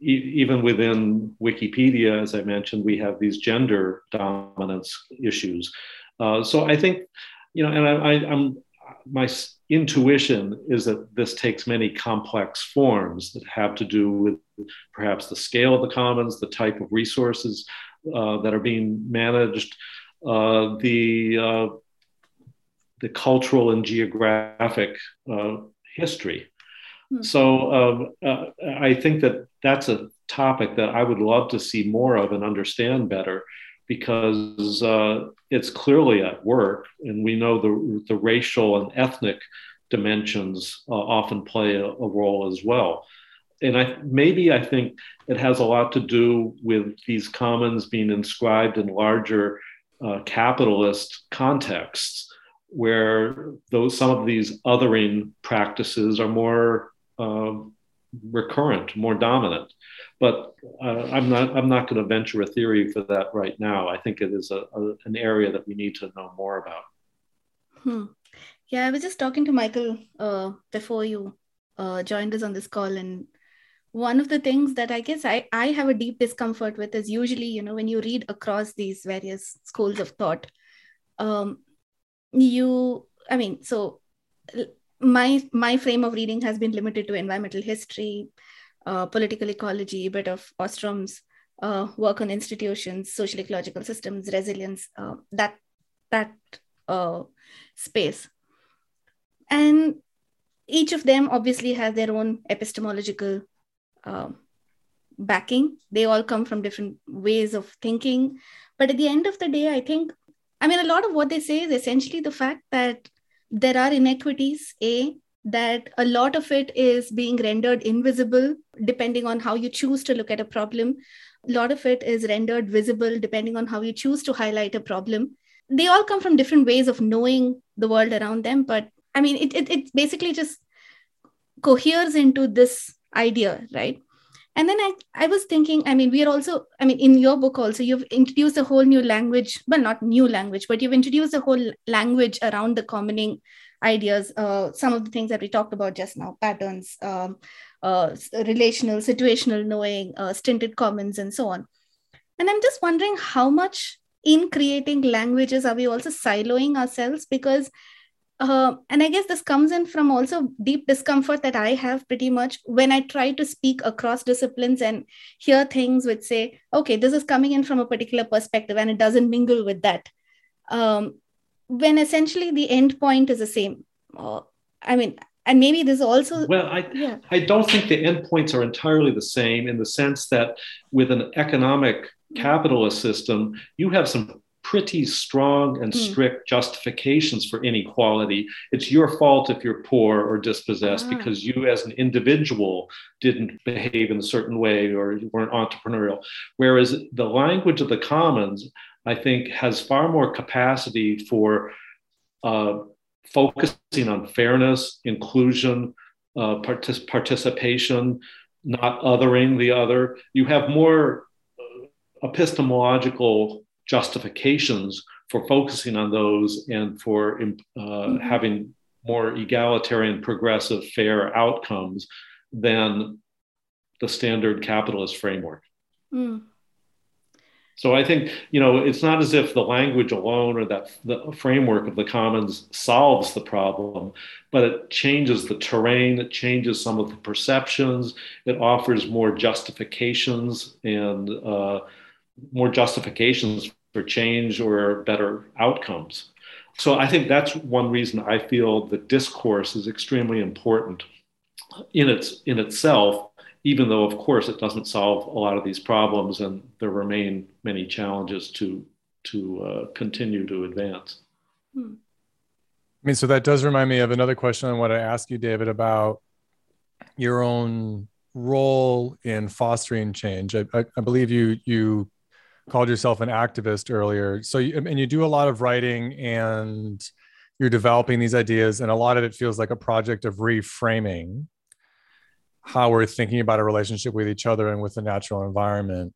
even within Wikipedia, as I mentioned, we have these gender dominance issues. Uh, so I think, you know, and I, I'm my intuition is that this takes many complex forms that have to do with perhaps the scale of the commons, the type of resources uh, that are being managed, uh, the uh, the cultural and geographic uh, history. Mm-hmm. So um, uh, I think that that's a topic that I would love to see more of and understand better because uh, it's clearly at work, and we know the, the racial and ethnic dimensions uh, often play a, a, role as well. And I, maybe I think it has a lot to do with these commons being inscribed in larger uh, capitalist contexts where those some of these othering practices are more uh, recurrent, more dominant. But uh, I'm not I'm not going to venture a theory for that right now. I think it is a, a, an area that we need to know more about. Hmm. Yeah, I was just talking to Michael uh, before you uh, joined us on this call, and one of the things that I guess I, I have a deep discomfort with is usually, you know, when you read across these various schools of thought, um, you i mean so my my frame of reading has been limited to environmental history uh, political ecology a bit of ostrom's uh, work on institutions social ecological systems resilience uh, that that uh, space. And each of them obviously has their own epistemological uh, backing. They all come from different ways of thinking. But at the end of the day i think I mean, a lot of what they say is essentially the fact that there are inequities, A, that a lot of it is being rendered invisible depending on how you choose to look at a problem. A lot of it is rendered visible depending on how you choose to highlight a problem. They all come from different ways of knowing the world around them. But I mean, it, it, it basically just coheres into this idea, right? And then I, I was thinking i mean we are also i mean in your book also you've introduced a whole new language well not new language but you've introduced a whole language around the commoning ideas uh, some of the things that we talked about just now patterns um, uh, relational situational knowing uh, stinted commons and so on. And i'm just wondering how much in creating languages are we also siloing ourselves? Because uh, and I guess this comes in from also deep discomfort that I have pretty much when I try to speak across disciplines and hear things which say, okay, this is coming in from a particular perspective and it doesn't mingle with that. Um, when essentially the end point is the same. Uh, I mean, and maybe this also. Well, I, yeah. I don't think the endpoints are entirely the same in the sense that with an economic capitalist system, you have some pretty strong and mm. strict justifications for inequality. It's your fault if you're poor or dispossessed ah. because you, as an individual, didn't behave in a certain way or you weren't entrepreneurial. Whereas the language of the commons, I think, has far more capacity for uh, focusing on fairness, inclusion, uh, partic- participation, not othering the other. You have more uh, epistemological justifications for focusing on those and for uh, mm-hmm. having more egalitarian, progressive, fair outcomes than the standard capitalist framework. Mm. So I think you know it's not as if the language alone or that the framework of the commons solves the problem, but it changes the terrain, it changes some of the perceptions, it offers more justifications and uh, more justifications for change or better outcomes. So I think that's one reason I feel that discourse is extremely important in its in itself, even though of course it doesn't solve a lot of these problems and there remain many challenges to to uh, continue to advance. Hmm. I mean, so that does remind me of another question I want to ask you, David, about your own role in fostering change. I, I, I believe you you called yourself an activist earlier. So, you, and you do a lot of writing and you're developing these ideas, and a lot of it feels like a project of reframing how we're thinking about a relationship with each other and with the natural environment.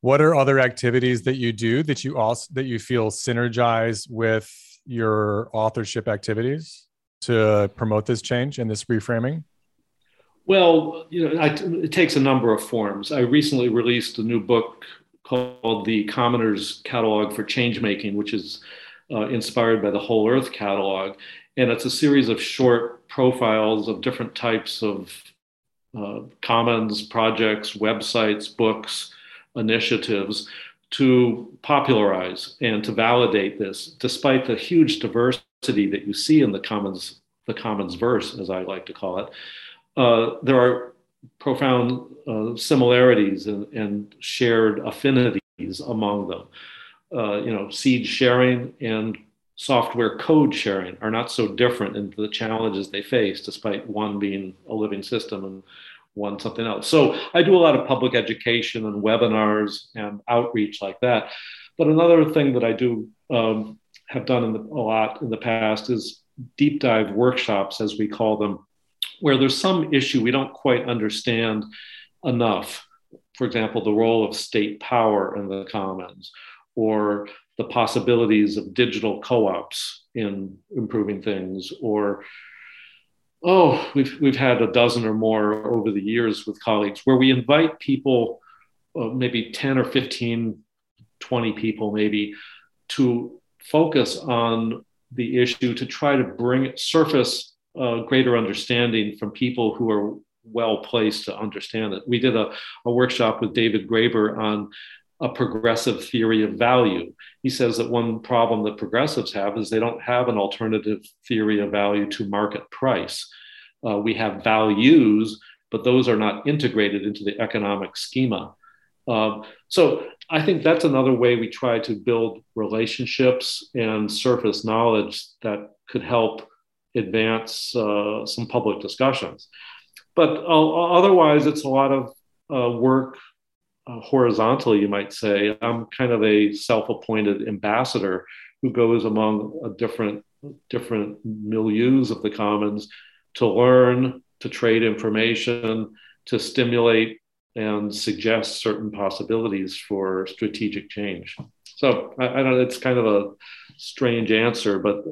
What are other activities that you do that you also that you feel synergize with your authorship activities to promote this change and this reframing? Well, you know, I, it takes a number of forms. I recently released a new book called the Commoners Catalog for Changemaking, which is uh, inspired by the Whole Earth Catalog. And it's a series of short profiles of different types of uh, commons, projects, websites, books, initiatives to popularize and to validate this, despite the huge diversity that you see in the commons, the commons verse, as I like to call it. Uh, there are profound uh, similarities and, and, shared affinities among them. Uh, you know, seed sharing and software code sharing are not so different in the challenges they face, despite one being a living system and one something else. So I do a lot of public education and webinars and outreach like that. But another thing that I do um, have done the, a lot in the past is deep dive workshops, as we call them, where there's some issue we don't quite understand enough. For example, the role of state power in the commons, or the possibilities of digital co-ops in improving things, or oh, we've we've had a dozen or more over the years with colleagues where we invite people, uh, maybe 10 or 15, 20 people maybe, to focus on the issue to try to bring surface uh, greater understanding from people who are well placed to understand it. We did a, a workshop with David Graeber on a progressive theory of value. He says that one problem that progressives have is they don't have an alternative theory of value to market price. Uh, we have values, but those are not integrated into the economic schema. Uh, so I think that's another way we try to build relationships and surface knowledge that could help advance uh, some public discussions. But uh, otherwise, it's a lot of uh, work uh, horizontally, you might say. I'm kind of a self-appointed ambassador who goes among different different milieus of the commons to learn, to trade information, to stimulate and suggest certain possibilities for strategic change. So I, I don't. It's kind of a strange answer, but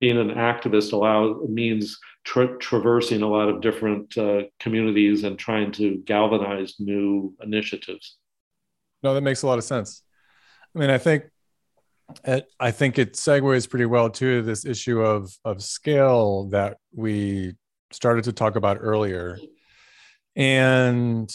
being an activist allows means tra- traversing a lot of different uh, communities and trying to galvanize new initiatives. No, that makes a lot of sense. I mean, I think I think it segues pretty well to this issue of of scale that we started to talk about earlier. And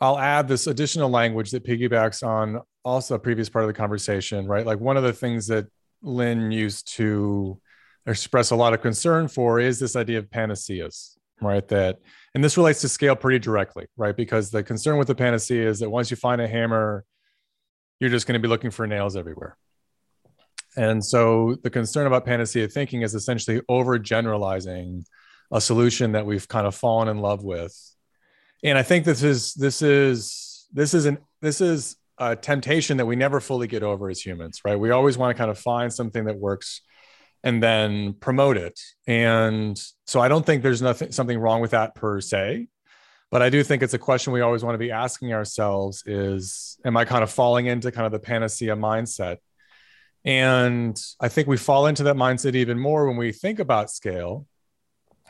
I'll add this additional language that piggybacks on also a previous part of the conversation, right? Like one of the things that Lin used to express a lot of concern for is this idea of panaceas, right? That, and this relates to scale pretty directly, right? Because the concern with the panacea is that once you find a hammer, you're just going to be looking for nails everywhere. And so the concern about panacea thinking is essentially overgeneralizing a solution that we've kind of fallen in love with. And I think this is this is this is an this is a temptation that we never fully get over as humans, right? We always want to kind of find something that works and then promote it. And so I don't think there's nothing something wrong with that per se. But I do think it's a question we always want to be asking ourselves is am I kind of falling into kind of the panacea mindset? And I think we fall into that mindset even more when we think about scale,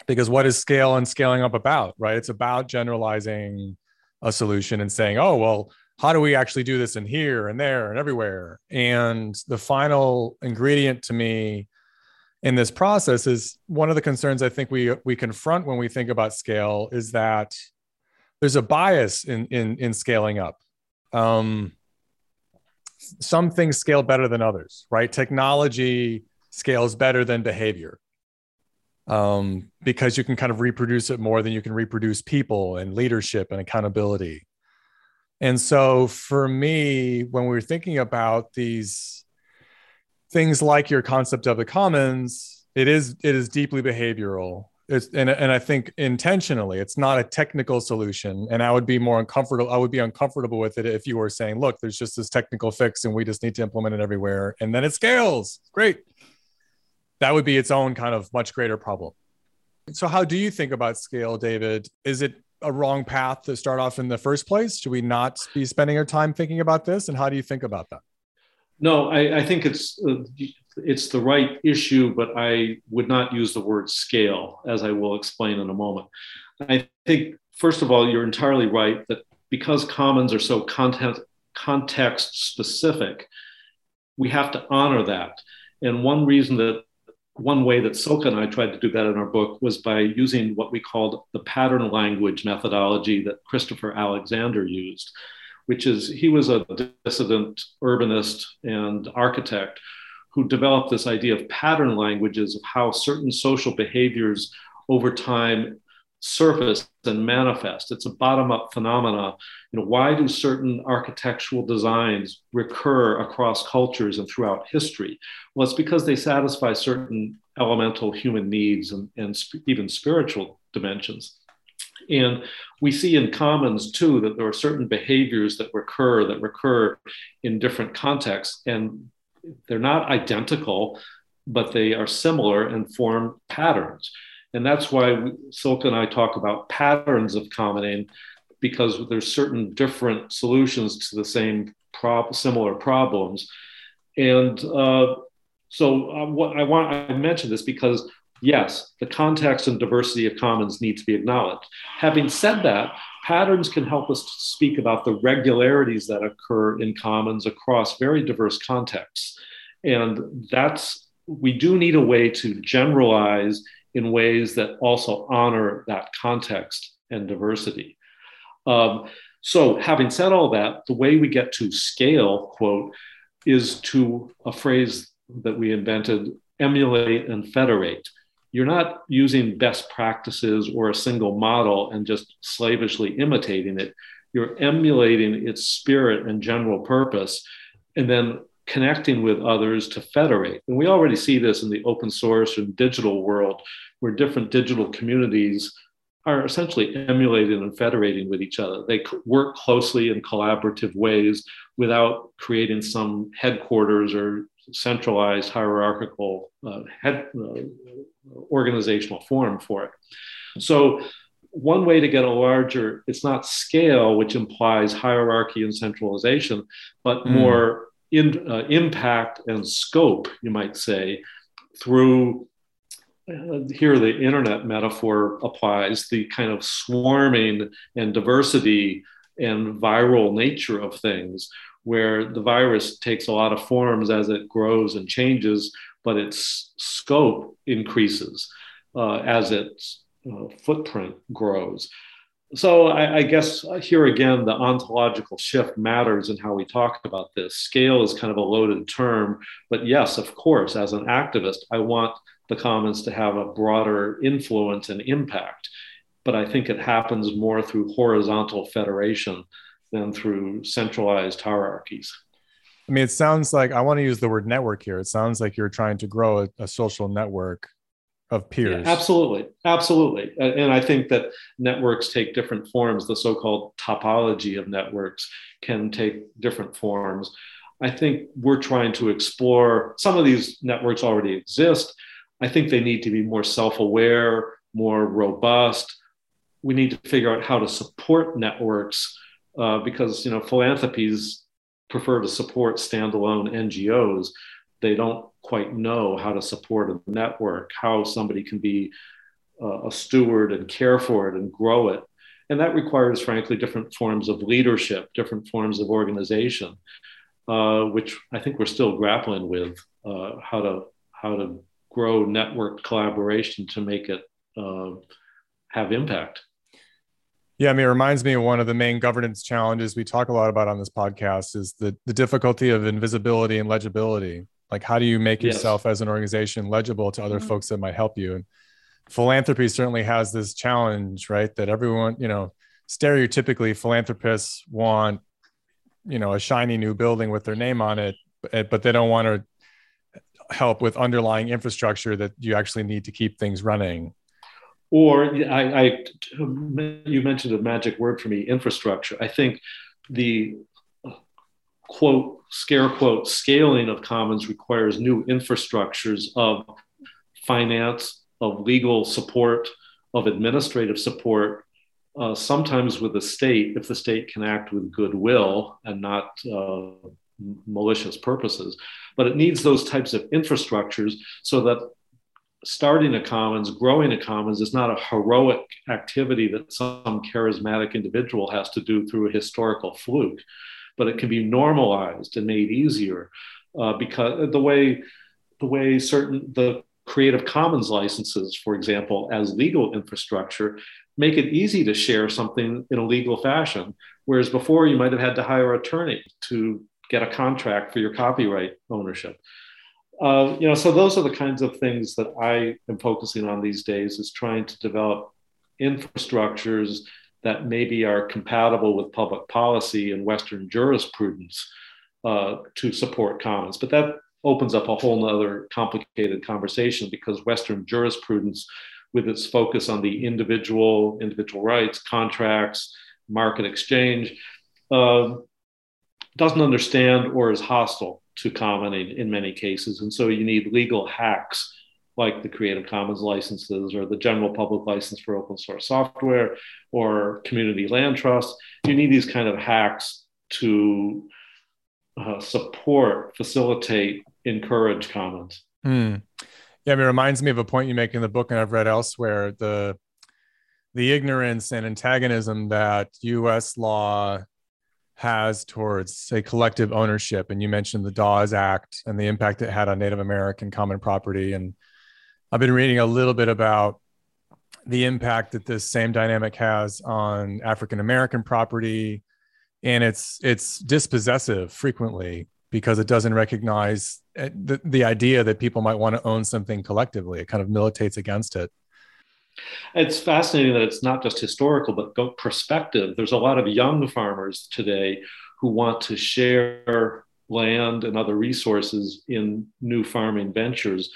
because what is scale and scaling up about, right? It's about generalizing a solution and saying, oh, well, how do we actually do this in here and there and everywhere? And the final ingredient to me in this process is one of the concerns I think we we confront when we think about scale is that there's a bias in in in scaling up. Um, some things scale better than others, right? Technology scales better than behavior um, because you can kind of reproduce it more than you can reproduce people and leadership and accountability. And so for me, when we were thinking about these things like your concept of the commons, it is it is deeply behavioral. It's and, and i think intentionally it's not a technical solution. And i would be more uncomfortable i would be uncomfortable with it if you were saying look there's just this technical fix and we just need to implement it everywhere. And then it scales. Great. That would be its own kind of much greater problem. So how do you think about scale david? Is it a wrong path to start off in the first place should we not be spending our time thinking about this and how do you think about that no, I, I think it's uh, it's the right issue, but I would not use the word scale, as I will explain in a moment. I think first of all, you're entirely right that because commons are so content context specific, we have to honor that. And one reason that one way that Silke and I tried to do that in our book was by using what we called the pattern language methodology that Christopher Alexander used which is he was a dissident urbanist and architect who developed this idea of pattern languages of how certain social behaviors over time surface and manifest. It's a bottom-up phenomena. You know, why do certain architectural designs recur across cultures and throughout history? Well, it's because they satisfy certain elemental human needs and, and sp- even spiritual dimensions. And we see in commons too that there are certain behaviors that recur that recur in different contexts, and they're not identical, but they are similar and form patterns. And that's why Silke and I talk about patterns of commoning because there's certain different solutions to the same prob- similar problems. And uh, so uh, what I want I mention this because yes, the context and diversity of commons need to be acknowledged. Having said that, patterns can help us to speak about the regularities that occur in commons across very diverse contexts. And that's, we do need a way to generalize in ways that also honor that context and diversity. Um, so, having said all that, the way we get to scale, quote, is to a phrase that we invented emulate and federate you're not using best practices or a single model and just slavishly imitating it. You're emulating its spirit and general purpose, and then connecting with others to federate. And we already see this in the open source and digital world, where different digital communities are essentially emulating and federating with each other. They work closely in collaborative ways without creating some headquarters or centralized hierarchical uh, head, uh, organizational form for it. So, one way to get a larger, it's not scale, which implies hierarchy and centralization, but mm. more in, uh, impact and scope, you might say, through uh, here the internet metaphor applies the kind of swarming and diversity and viral nature of things where the virus takes a lot of forms as it grows and changes, but its scope increases uh, as its uh, footprint grows. So I, I, guess here again, the ontological shift matters in how we talk about this. Scale is kind of a loaded term, but yes, of course, as an activist, I want the commons to have a broader influence and impact. But I think it happens more through horizontal federation than through centralized hierarchies. I mean, it sounds like I want to use the word network here. It sounds like you're trying to grow a, a social network of peers. Yeah, absolutely. Absolutely. And I think that networks take different forms. The so called topology of networks can take different forms. I think we're trying to explore some of these networks already exist. I think they need to be more self aware, more robust. We need to figure out how to support networks uh, because you know philanthropies prefer to support standalone NGOs. They don't quite know how to support a network, how somebody can be uh, a steward and care for it and grow it. And that requires, frankly, different forms of leadership, different forms of organization, uh, which I think we're still grappling with uh, how to how to grow network collaboration to make it uh, have impact. Yeah, I mean, it reminds me of one of the main governance challenges we talk a lot about on this podcast is the, the difficulty of invisibility and legibility. Like, how do you make yes. yourself as an organization legible to other mm-hmm. folks that might help you? And philanthropy certainly has this challenge, right? That everyone, you know, stereotypically philanthropists want, you know, a shiny new building with their name on it, but they don't want to help with underlying infrastructure that you actually need to keep things running or I, I, you mentioned a magic word for me infrastructure i think the quote scare quote scaling of commons requires new infrastructures of finance of legal support of administrative support uh, sometimes with the state if the state can act with goodwill and not uh, malicious purposes. But it needs those types of infrastructures so that starting a commons, growing a commons is not a heroic activity that some charismatic individual has to do through a historical fluke, but it can be normalized and made easier uh, because the way the way certain the Creative Commons licenses, for example, as legal infrastructure, make it easy to share something in a legal fashion. Whereas before, you might have had to hire an attorney to get a contract for your copyright ownership. Uh, you know, so those are the kinds of things that I am focusing on these days is trying to develop infrastructures that maybe are compatible with public policy and Western jurisprudence uh, to support commons. But that opens up a whole other complicated conversation because Western jurisprudence, with its focus on the individual, individual rights, contracts, market exchange, uh, doesn't understand or is hostile to commoning, in many cases. And so you need legal hacks like the Creative Commons licenses or the general public license for open source software or community land trusts. You need these kind of hacks to uh, support, facilitate, encourage commons. Hmm. Yeah, it reminds me of a point you make in the book, and I've read elsewhere the the ignorance and antagonism that U.S. law has towards say collective ownership and you mentioned the dawes act and the impact it had on native american common property and i've been reading a little bit about the impact that this same dynamic has on african american property and it's it's dispossessive frequently because it doesn't recognize eh, the, the idea that people might want to own something collectively it kind of militates against it it's fascinating that it's not just historical, but perspective. There's a lot of young farmers today who want to share land and other resources in new farming ventures.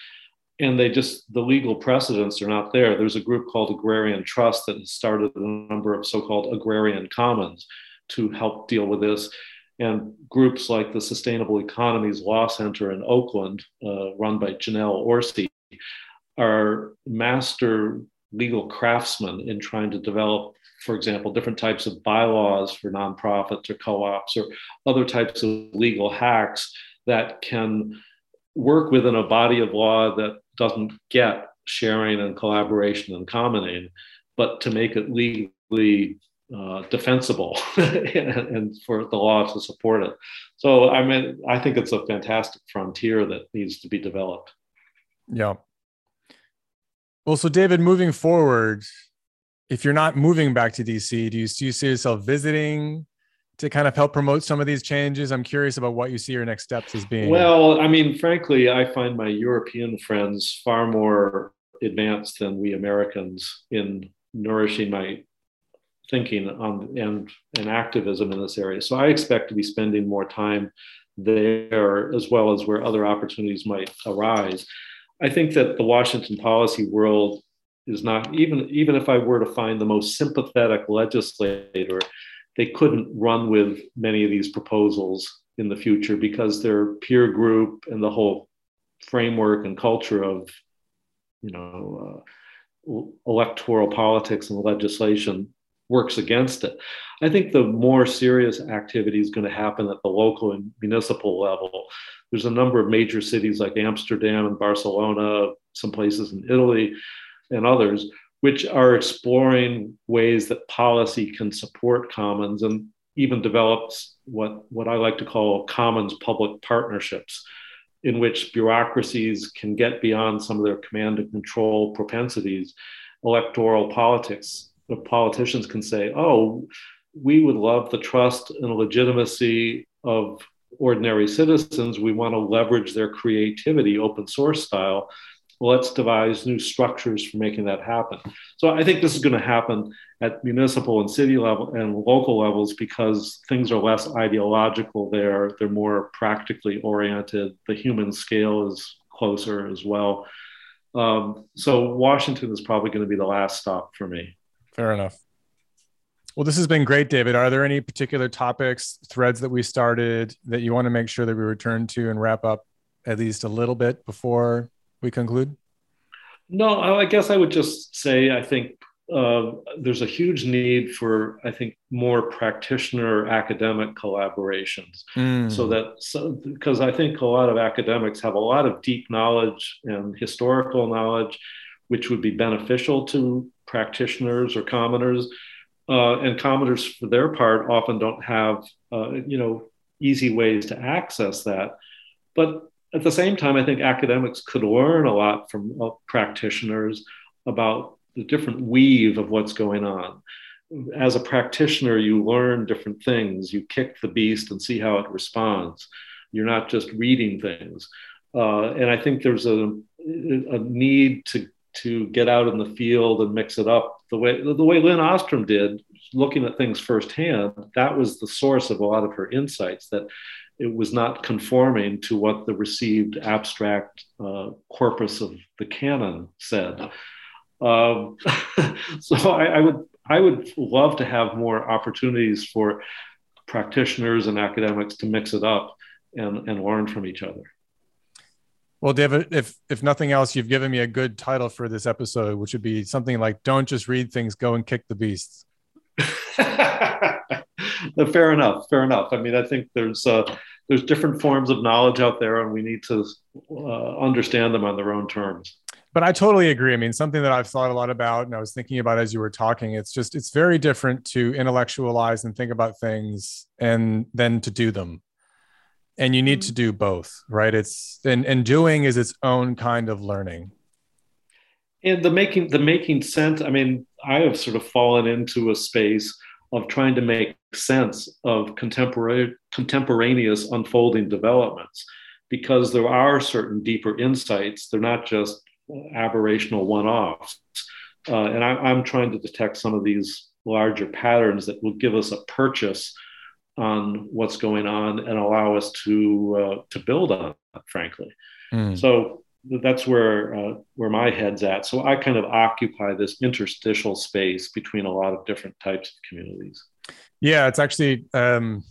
And they just, the legal precedents are not there. There's a group called Agrarian Trust that has started a number of so called agrarian commons to help deal with this. And groups like the Sustainable Economies Law Center in Oakland, uh, run by Janelle Orsi, are master legal craftsmen in trying to develop, for example, different types of bylaws for nonprofits or co ops or other types of legal hacks that can work within a body of law that doesn't get sharing and collaboration and commoning, but to make it legally uh, defensible and, and, for the law to support it. So I mean, I think it's a fantastic frontier that needs to be developed. Yeah. Well, so David, moving forward, if you're not moving back to DC, do you, do you see yourself visiting to kind of help promote some of these changes? I'm curious about what you see your next steps as being. Well, I mean, frankly, I find my European friends far more advanced than we Americans in nourishing my thinking on and and activism in this area. So I expect to be spending more time there as well as where other opportunities might arise. I think that the Washington policy world is not even even if I were to find the most sympathetic legislator, they couldn't run with many of these proposals in the future because their peer group and the whole framework and culture of you know uh, electoral politics and legislation works against it. I think the more serious activity is going to happen at the local and municipal level. There's a number of major cities like Amsterdam and Barcelona, some places in Italy, and others, which are exploring ways that policy can support commons and even develops what, what I like to call commons public partnerships, in which bureaucracies can get beyond some of their command and control propensities. Electoral politics, the politicians can say, oh, we would love the trust and legitimacy of ordinary citizens. We want to leverage their creativity, open source style, let's devise new structures for making that happen. So I think this is going to happen at municipal and city level and local levels because things are less ideological there. They're more practically oriented. The human scale is closer as well. Um, so Washington is probably going to be the last stop for me. Fair enough. Well, this has been great, David. Are there any particular topics, threads that we started that you want to make sure that we return to and wrap up at least a little bit before we conclude? No, I guess I would just say I think uh, there's a huge need for I think more practitioner academic collaborations, mm. so that so, because I think a lot of academics have a lot of deep knowledge and historical knowledge, which would be beneficial to practitioners or commoners. Uh, and commoners, for their part, often don't have uh, you know easy ways to access that. But at the same time, I think academics could learn a lot from uh, practitioners about the different weave of what's going on. As a practitioner, you learn different things. You kick the beast and see how it responds. You're not just reading things. Uh, and I think there's a, a need to to get out in the field and mix it up the way the way Lin Ostrom did, looking at things firsthand. That was the source of a lot of her insights. That it was not conforming to what the received abstract uh, corpus of the canon said. Um, so I, I, would I would love to have more opportunities for practitioners and academics to mix it up and, and learn from each other. Well, David, if if nothing else, you've given me a good title for this episode, which would be something like "Don't just read things, go and kick the beasts." fair enough. Fair enough. I mean, I think there's uh, there's different forms of knowledge out there, and we need to uh, understand them on their own terms. But I totally agree. I mean, something that I've thought a lot about, and I was thinking about as you were talking. It's just it's very different to intellectualize and think about things, and then to do them. And you need to do both, right? It's and and doing is its own kind of learning and the making the making sense i mean i have sort of fallen into a space of trying to make sense of contemporary, contemporaneous unfolding developments because there are certain deeper insights. They're not just aberrational one offs. Uh, and I, am trying to detect some of these larger patterns that will give us a purchase on what's going on and allow us to, uh, to build on it, frankly. Mm. So that's where uh, where my head's at. So I kind of occupy this interstitial space between a lot of different types of communities. Yeah, it's actually um,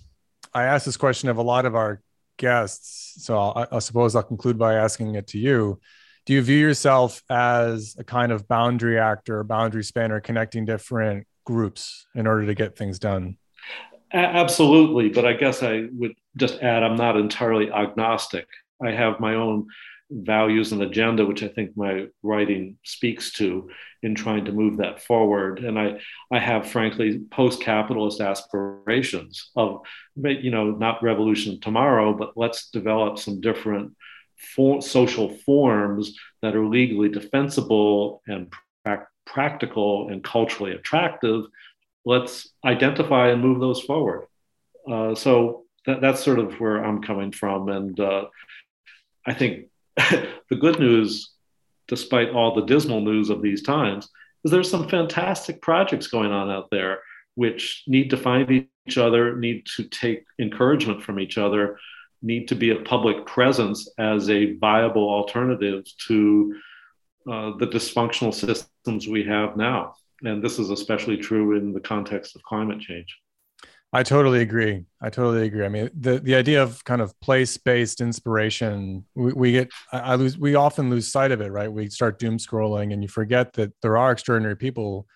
I asked this question of a lot of our guests, so I'll, I suppose I'll conclude by asking it to you. Do you view yourself as a kind of boundary actor, boundary spanner, connecting different groups in order to get things done? Absolutely, but I guess I would just add I'm not entirely agnostic. I have my own values and agenda, which I think my writing speaks to in trying to move that forward. And I, I have, frankly, post-capitalist aspirations of, you know, not revolution tomorrow, but let's develop some different for, social forms that are legally defensible and pra- practical and culturally attractive. Let's identify and move those forward. Uh, so that, that's sort of where I'm coming from, and uh, I think the good news, despite all the dismal news of these times, is there's some fantastic projects going on out there which need to find each other, need to take encouragement from each other, need to be a public presence as a viable alternative to uh, the dysfunctional systems we have now. And this is especially true in the context of climate change. I totally agree. I totally agree. I mean, the the idea of kind of place based inspiration, we, we get, I lose, we often lose sight of it, right? We start doom scrolling, and you forget that there are extraordinary people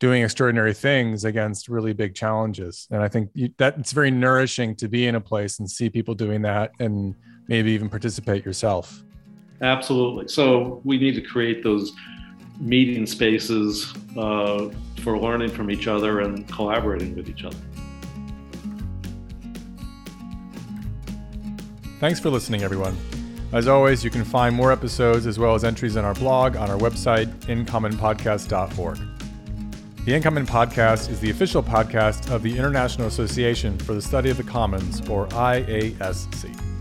doing extraordinary things against really big challenges. And I think you, that it's very nourishing to be in a place and see people doing that, and maybe even participate yourself. Absolutely. So we need to create those meeting spaces uh, for learning from each other and collaborating with each other. Thanks for listening, everyone. As always, you can find more episodes as well as entries in our blog on our website, incommonpodcast.org. The Incommon Podcast is the official podcast of the International Association for the Study of the Commons, or IASC.